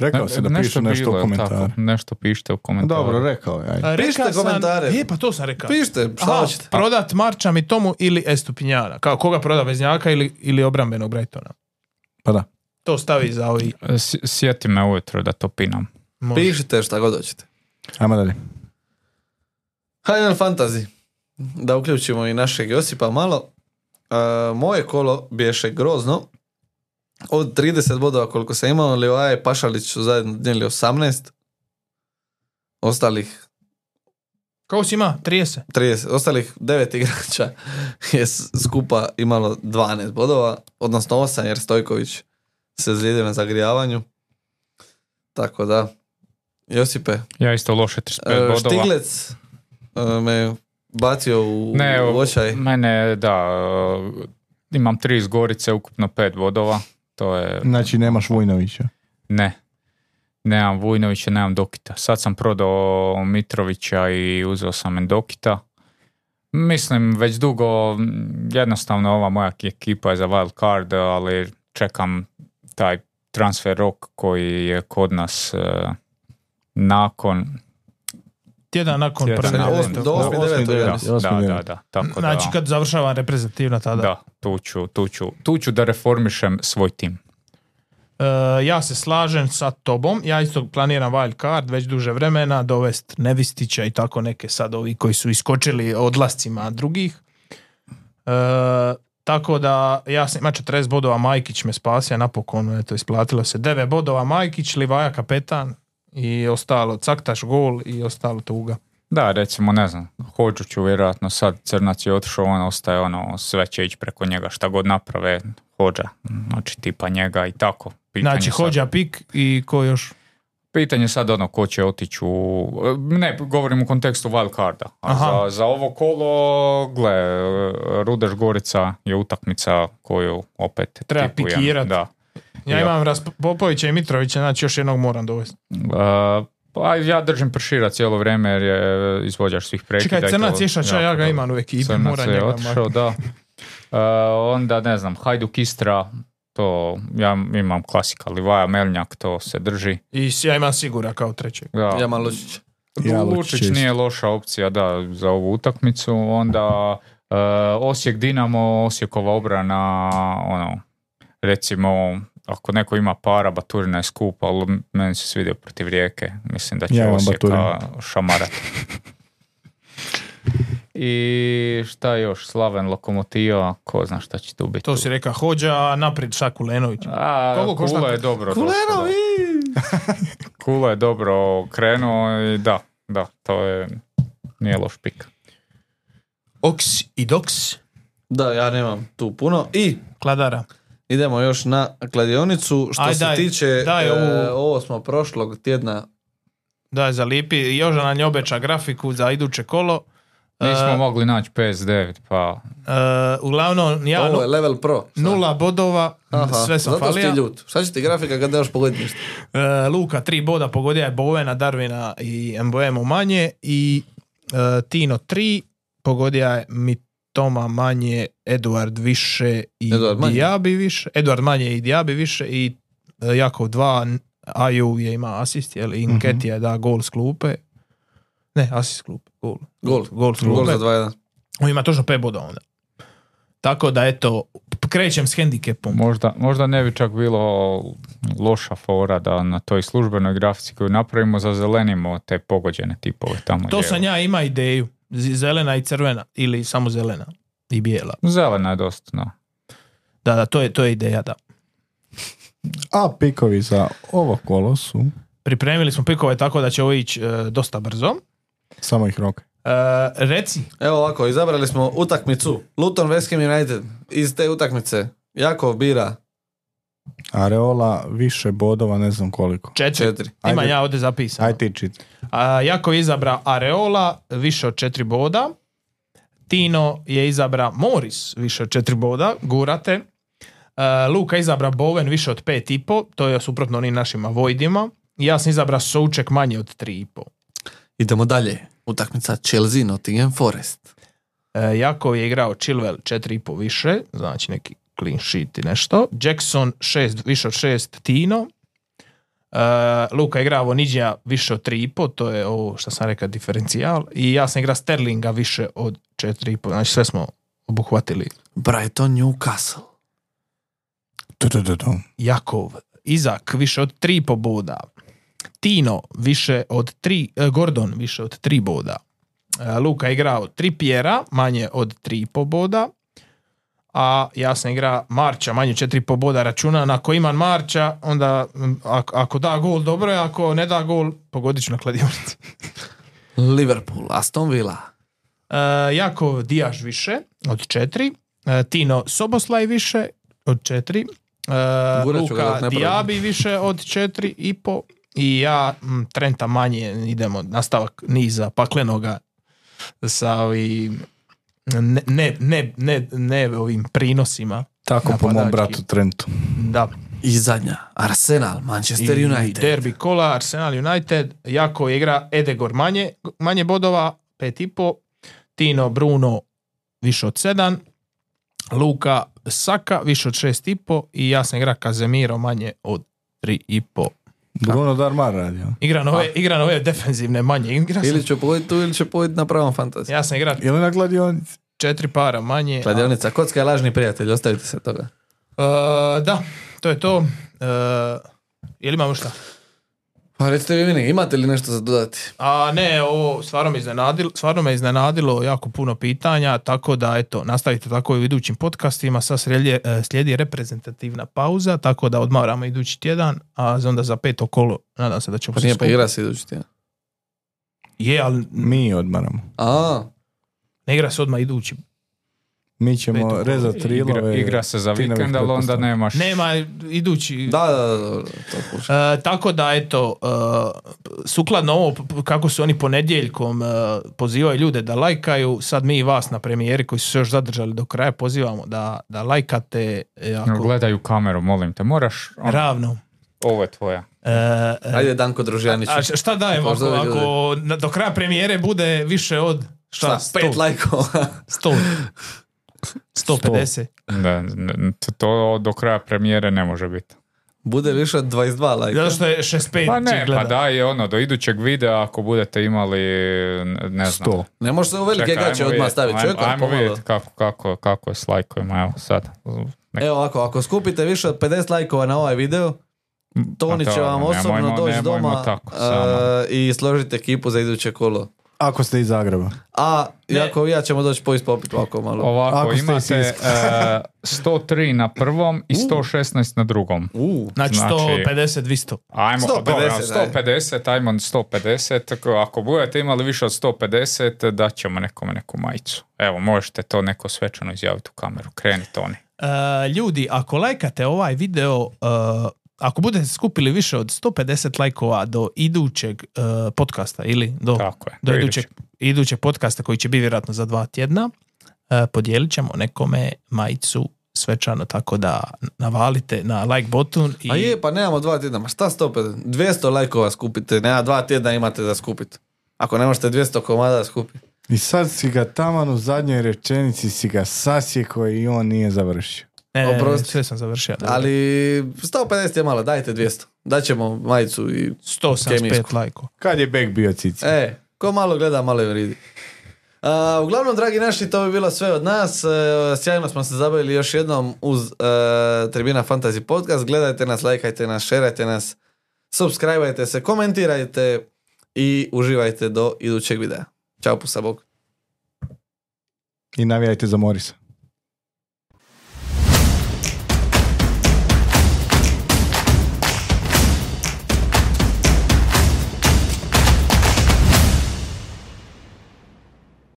Rekao si da nešto pišu nešto bilo, u jel komentar. tako? Nešto pišite u komentaru. Dobro, rekao je. ajde. Pišite rekao sam- komentare. E, pa to sam rekao. Pišite, šta Aha, hoćete? prodat Marča mi tomu ili Estupinjana. Kao koga proda Veznjaka ili, ili obrambenog Brightona. Pa da. To stavi za ovi. S- Sjeti me ujutro da to pinam. može. Pišite šta god hoćete. Ajmo dalje. Hajde na fantazi. Da uključimo i našeg Josipa malo. E, moje kolo biješe grozno. Od 30 bodova koliko sam imao, Leoa i Pašalić su zajedno donijeli 18. Ostalih Kako si ima? 30. 30, ostalih 9 igrača [LAUGHS] je skupa imalo 12 bodova, odnosno 8 jer Stojković se zlijedio na zagrijavanju. Tako da, Josipe, Ja isto loše 35 e, bodova. Štiglec e, me bacio u, Ne, u očaj. mene, da, uh, imam tri iz Gorice, ukupno pet bodova. To je, Znači nemaš Vujnovića. ne. Nemam Vujnovića, nemam Dokita. Sad sam prodao Mitrovića i uzeo sam Endokita. Mislim, već dugo, jednostavno ova moja ekipa je za wild card, ali čekam taj transfer rok koji je kod nas uh, nakon Tjedan nakon prve. Do- do osmi, Osmi, devetog, devet, ja da, mislim. osmi, da, da, tako Znači da, kad završava reprezentativna tada. da, tu ću, tu ću, tu ću da reformišem svoj tim. E, ja se slažem sa tobom, ja isto planiram wild card već duže vremena, dovest Nevistića i tako neke sad ovi koji su iskočili odlascima drugih. E, tako da ja sam ima 40 bodova, Majkić me spasio napokon, eto isplatilo se 9 bodova Majkić, Livaja kapetan i ostalo Caktaš gol i ostalo tuga. Da, recimo, ne znam, Hođu ću vjerojatno sad, Crnac je otišao, on ostaje ono, sve će ići preko njega, šta god naprave, Hođa, znači tipa njega i tako. Pitanje Znači sad- Hođa pik i ko još? Pitanje je sad ono ko će otići u... Ne, govorim u kontekstu wild carda. A za, za ovo kolo, gle, Rudeš Gorica je utakmica koju opet Treba tipujem. pikirat. Da. Ja Ja. imam Ras- Popovića i Mitrovića, znači još jednog moram dovesti. Uh, pa ja držim pršira cijelo vrijeme jer je izvođač svih prekida. Čekaj, Crnac Ješača, ja jako ga imam u ekipi, Crnac moram je njega otišao, da. Uh, onda ne znam, Hajduk Istra, to ja imam klasika, Livaja Melnjak, to se drži. I ja imam Sigura kao trećeg. Da. Ja Malušić. Ja Lučić nije loša opcija da, za ovu utakmicu. Onda uh, Osijek Dinamo, Osijekova obrana, ono, recimo, ako neko ima para, Baturina je skup, ali meni se svidio protiv Rijeke. Mislim da će Ja Osijeka šamarat. I šta još? Slaven Lokomotiva, ko zna šta će tu biti. To si reka Hođa, a naprijed Šaku Lenović. A, Koliko košta? Kula je dobro. Kulenovi! da. [LAUGHS] Kula je dobro krenuo i da, da, to je, nije loš pik. Oks i Doks, Da, ja nemam tu puno. I Kladara. Idemo još na kladionicu. Što Aj, se daj, tiče, daj e, ovo smo prošlog tjedna Da, zalipi. Joža nam je obeća grafiku za iduće kolo. Nismo E, mogli naći PS9, pa e, uglavnom, ja Ovo je level pro. Sad. nula bodova, Aha, sve sam zato falija. ljut. Šta će ti grafika kad nemaš pogoditi ništa? E, Luka tri boda, pogodio je Bovena, Darvina i Mboemu manje i Tino tri, pogodio je Mitoma manje, Eduard više i Eduard manje. Diaby više, Eduard manje i Diaby više i e, Jakov dva, Aju je ima asist, jel, i Nketija je da gol s klupe. Ne, asist s klupe, gol. Gol. Gol s Gol klupe. za 2-1. On ima točno 5 boda onda. Tako da eto, krećem s hendikepom. možda, možda ne bi čak bilo loša fora da na toj službenoj grafici koju napravimo zazelenimo te pogođene tipove tamo. To sam ja ima ideju. Zelena i crvena ili samo zelena i bijela. Zelena je dosta, no. Da, da, to je, to je ideja, da. A pikovi za ovo kolo su Pripremili smo pikove tako da će ovo ići e, dosta brzo. samo ih rok. E, reci, Evo ovako, izabrali smo utakmicu. Luton West Ham United. Iz te utakmice Jakov bira Areola više bodova, ne znam koliko. četiri. četiri. Ajde. ja ovdje zapisano. Aj ti čit. A, Jako je izabra Areola, više od četiri boda. Tino je izabra Moris, više od četiri boda, gurate. E, Luka izabra Bowen, više od pet i po, to je suprotno onim našima Vojdima. Ja sam izabra Souček manje od tri i po. Idemo dalje. Utakmica Chelsea Nottingham Forest. E, Jakov je igrao Chilwell 4,5 više, znači neki clean sheet i nešto. Jackson 6, više od 6, Tino. Uh, Luka igra Vonidja više od 3,5, to je ovo što sam rekao diferencijal. I ja sam igra Sterlinga više od 4,5, znači sve smo obuhvatili. Brighton Newcastle. Tu, tu, tu, tu. Jakov, Izak više od 3,5 boda. Tino više od 3, e, Gordon više od 3 boda. E, Luka igrao Trippiera, manje od 3,5 boda. A ja sam igra Marča, manje od 4,5 boda računa. Na ako imam Marča, onda ako, ako da gol, dobro je. Ako ne da gol, pogodit ću na kladionici. [LAUGHS] Liverpool, Aston Villa. E, Jakov Dijaš više od 4. E, Tino Soboslaj više od 4. Gurat ću ga dok Luka. Dijabi više od 4 i po. I ja m, Trenta manje idemo nastavak niza paklenoga sa ovim ne, ne, ne, ne, ne ovim prinosima. Tako po mom bratu Trentu. Da. I zadnja, Arsenal, Manchester I, United. I derbi kola, Arsenal United, jako je igra Edegor manje, manje bodova, pet i po, Tino Bruno više od sedam, Luka Saka više od šest i po i ja sam igra Kazemiro manje od tri i po. Bruno Darmar radi. Igra nove, igra nove defensivne manje. Igra sam, Ili će pogoditi tu ili će pogoditi na pravom fantaziju. ja sam igra Ili na kladionici. četiri para manje. a- Kladionica, kocka je lažni prijatelj, ostavite se toga. E, da, to je to. E, je li imamo šta? Pa recite vi meni, imate li nešto za dodati? A ne, ovo stvarno me iznenadilo, stvarno me iznenadilo jako puno pitanja, tako da eto, nastavite tako i u idućim podcastima, sad slijedi, e, slijedi reprezentativna pauza, tako da odmaramo idući tjedan, a onda za peto kolo nadam se da ćemo Pa se nije pa igra se idući tjedan. Je, ali Mi odmaramo. A, ne igra se odmah idući. Mi ćemo rezati Igra, rilove. igra se za vikend, ali onda nemaš... Nema idući... da, da, da, da. E, tako da, eto, e, sukladno ovo, kako su oni ponedjeljkom e, pozivaju ljude da lajkaju, sad mi i vas na premijeri koji su se još zadržali do kraja pozivamo da, da lajkate e, ako, Gledaju kameru, molim te. Moraš... ono, ravno. ovo je tvoja. E, e, Ajde Danko Družjanić. a šta dajemo ako, ako do kraja premijere bude više od šta, Šta, pet 100, lajkova. 100, [LAUGHS] 150. Da, to- to do kraja premijere ne može biti. Bude više od 22 lajka. Zato što je 65 Pa ne, gleda. pa daj ono, do idućeg videa ako budete imali, ne znam. Sto. Ne može se u velike Čekaj, gaće odmah staviti. ajmo- Čekaj, Ajmo pomalo. vidjeti kako, kako, kako je s lajkovima, evo sad. Nek- Evo ovako, ako skupite više od 50 lajkova na ovaj video, Toni Pa će vam osobno nemojmo- doći nemojmo doma tako, samo. i složiti ekipu za iduće kolo. Ako ste iz Zagreba. A Jako ja ćemo doći pojist popit ovako malo. Ovako, Ako ste iz imate e, 103 na prvom i 116 na drugom. U, Znači, Znači- 150, 200. Ajmo, 150, dobro, ajde. 150, ajmo 150. Ako- Ako budete imali više od 150, daćemo nekome neku majicu. Evo, možete to neko svečano izjaviti u kameru. Kreni Toni. E, ljudi, ako lajkate ovaj video, e, ako budete skupili više od 150 lajkova do idućeg e, podcasta ili do, Tako je. do idućeg, idućeg podcasta koji će biti vjerojatno za dva tjedna, e, podijelit ćemo nekome majicu svečano, tako da navalite na like button i a je, pa nemamo dva tjedna, ma šta 150? 200 lajkova skupite, nema dva tjedna imate za skupiti. Ako ne možete 200 komada skupiti. I sad si ga taman u zadnjoj rečenici si ga sasjeko i on nije završio. E, oprosti. sve sam završio. Ali 150 je malo, dajte 200. Daćemo majicu i... 175 kemijsku. lajkova. Kad je Bek bio cici? E, ko malo gleda, malo je vridi. A, uglavnom, dragi naši, to bi bilo sve od nas. E, sjajno smo se zabavili još jednom uz e, Tribina Fantasy Podcast. Gledajte nas, lajkajte nas, šerajte nas, subscribeajte se, komentirajte i uživajte do idućeg videa. Ćao, pusa bog. I navijajte za Morisa.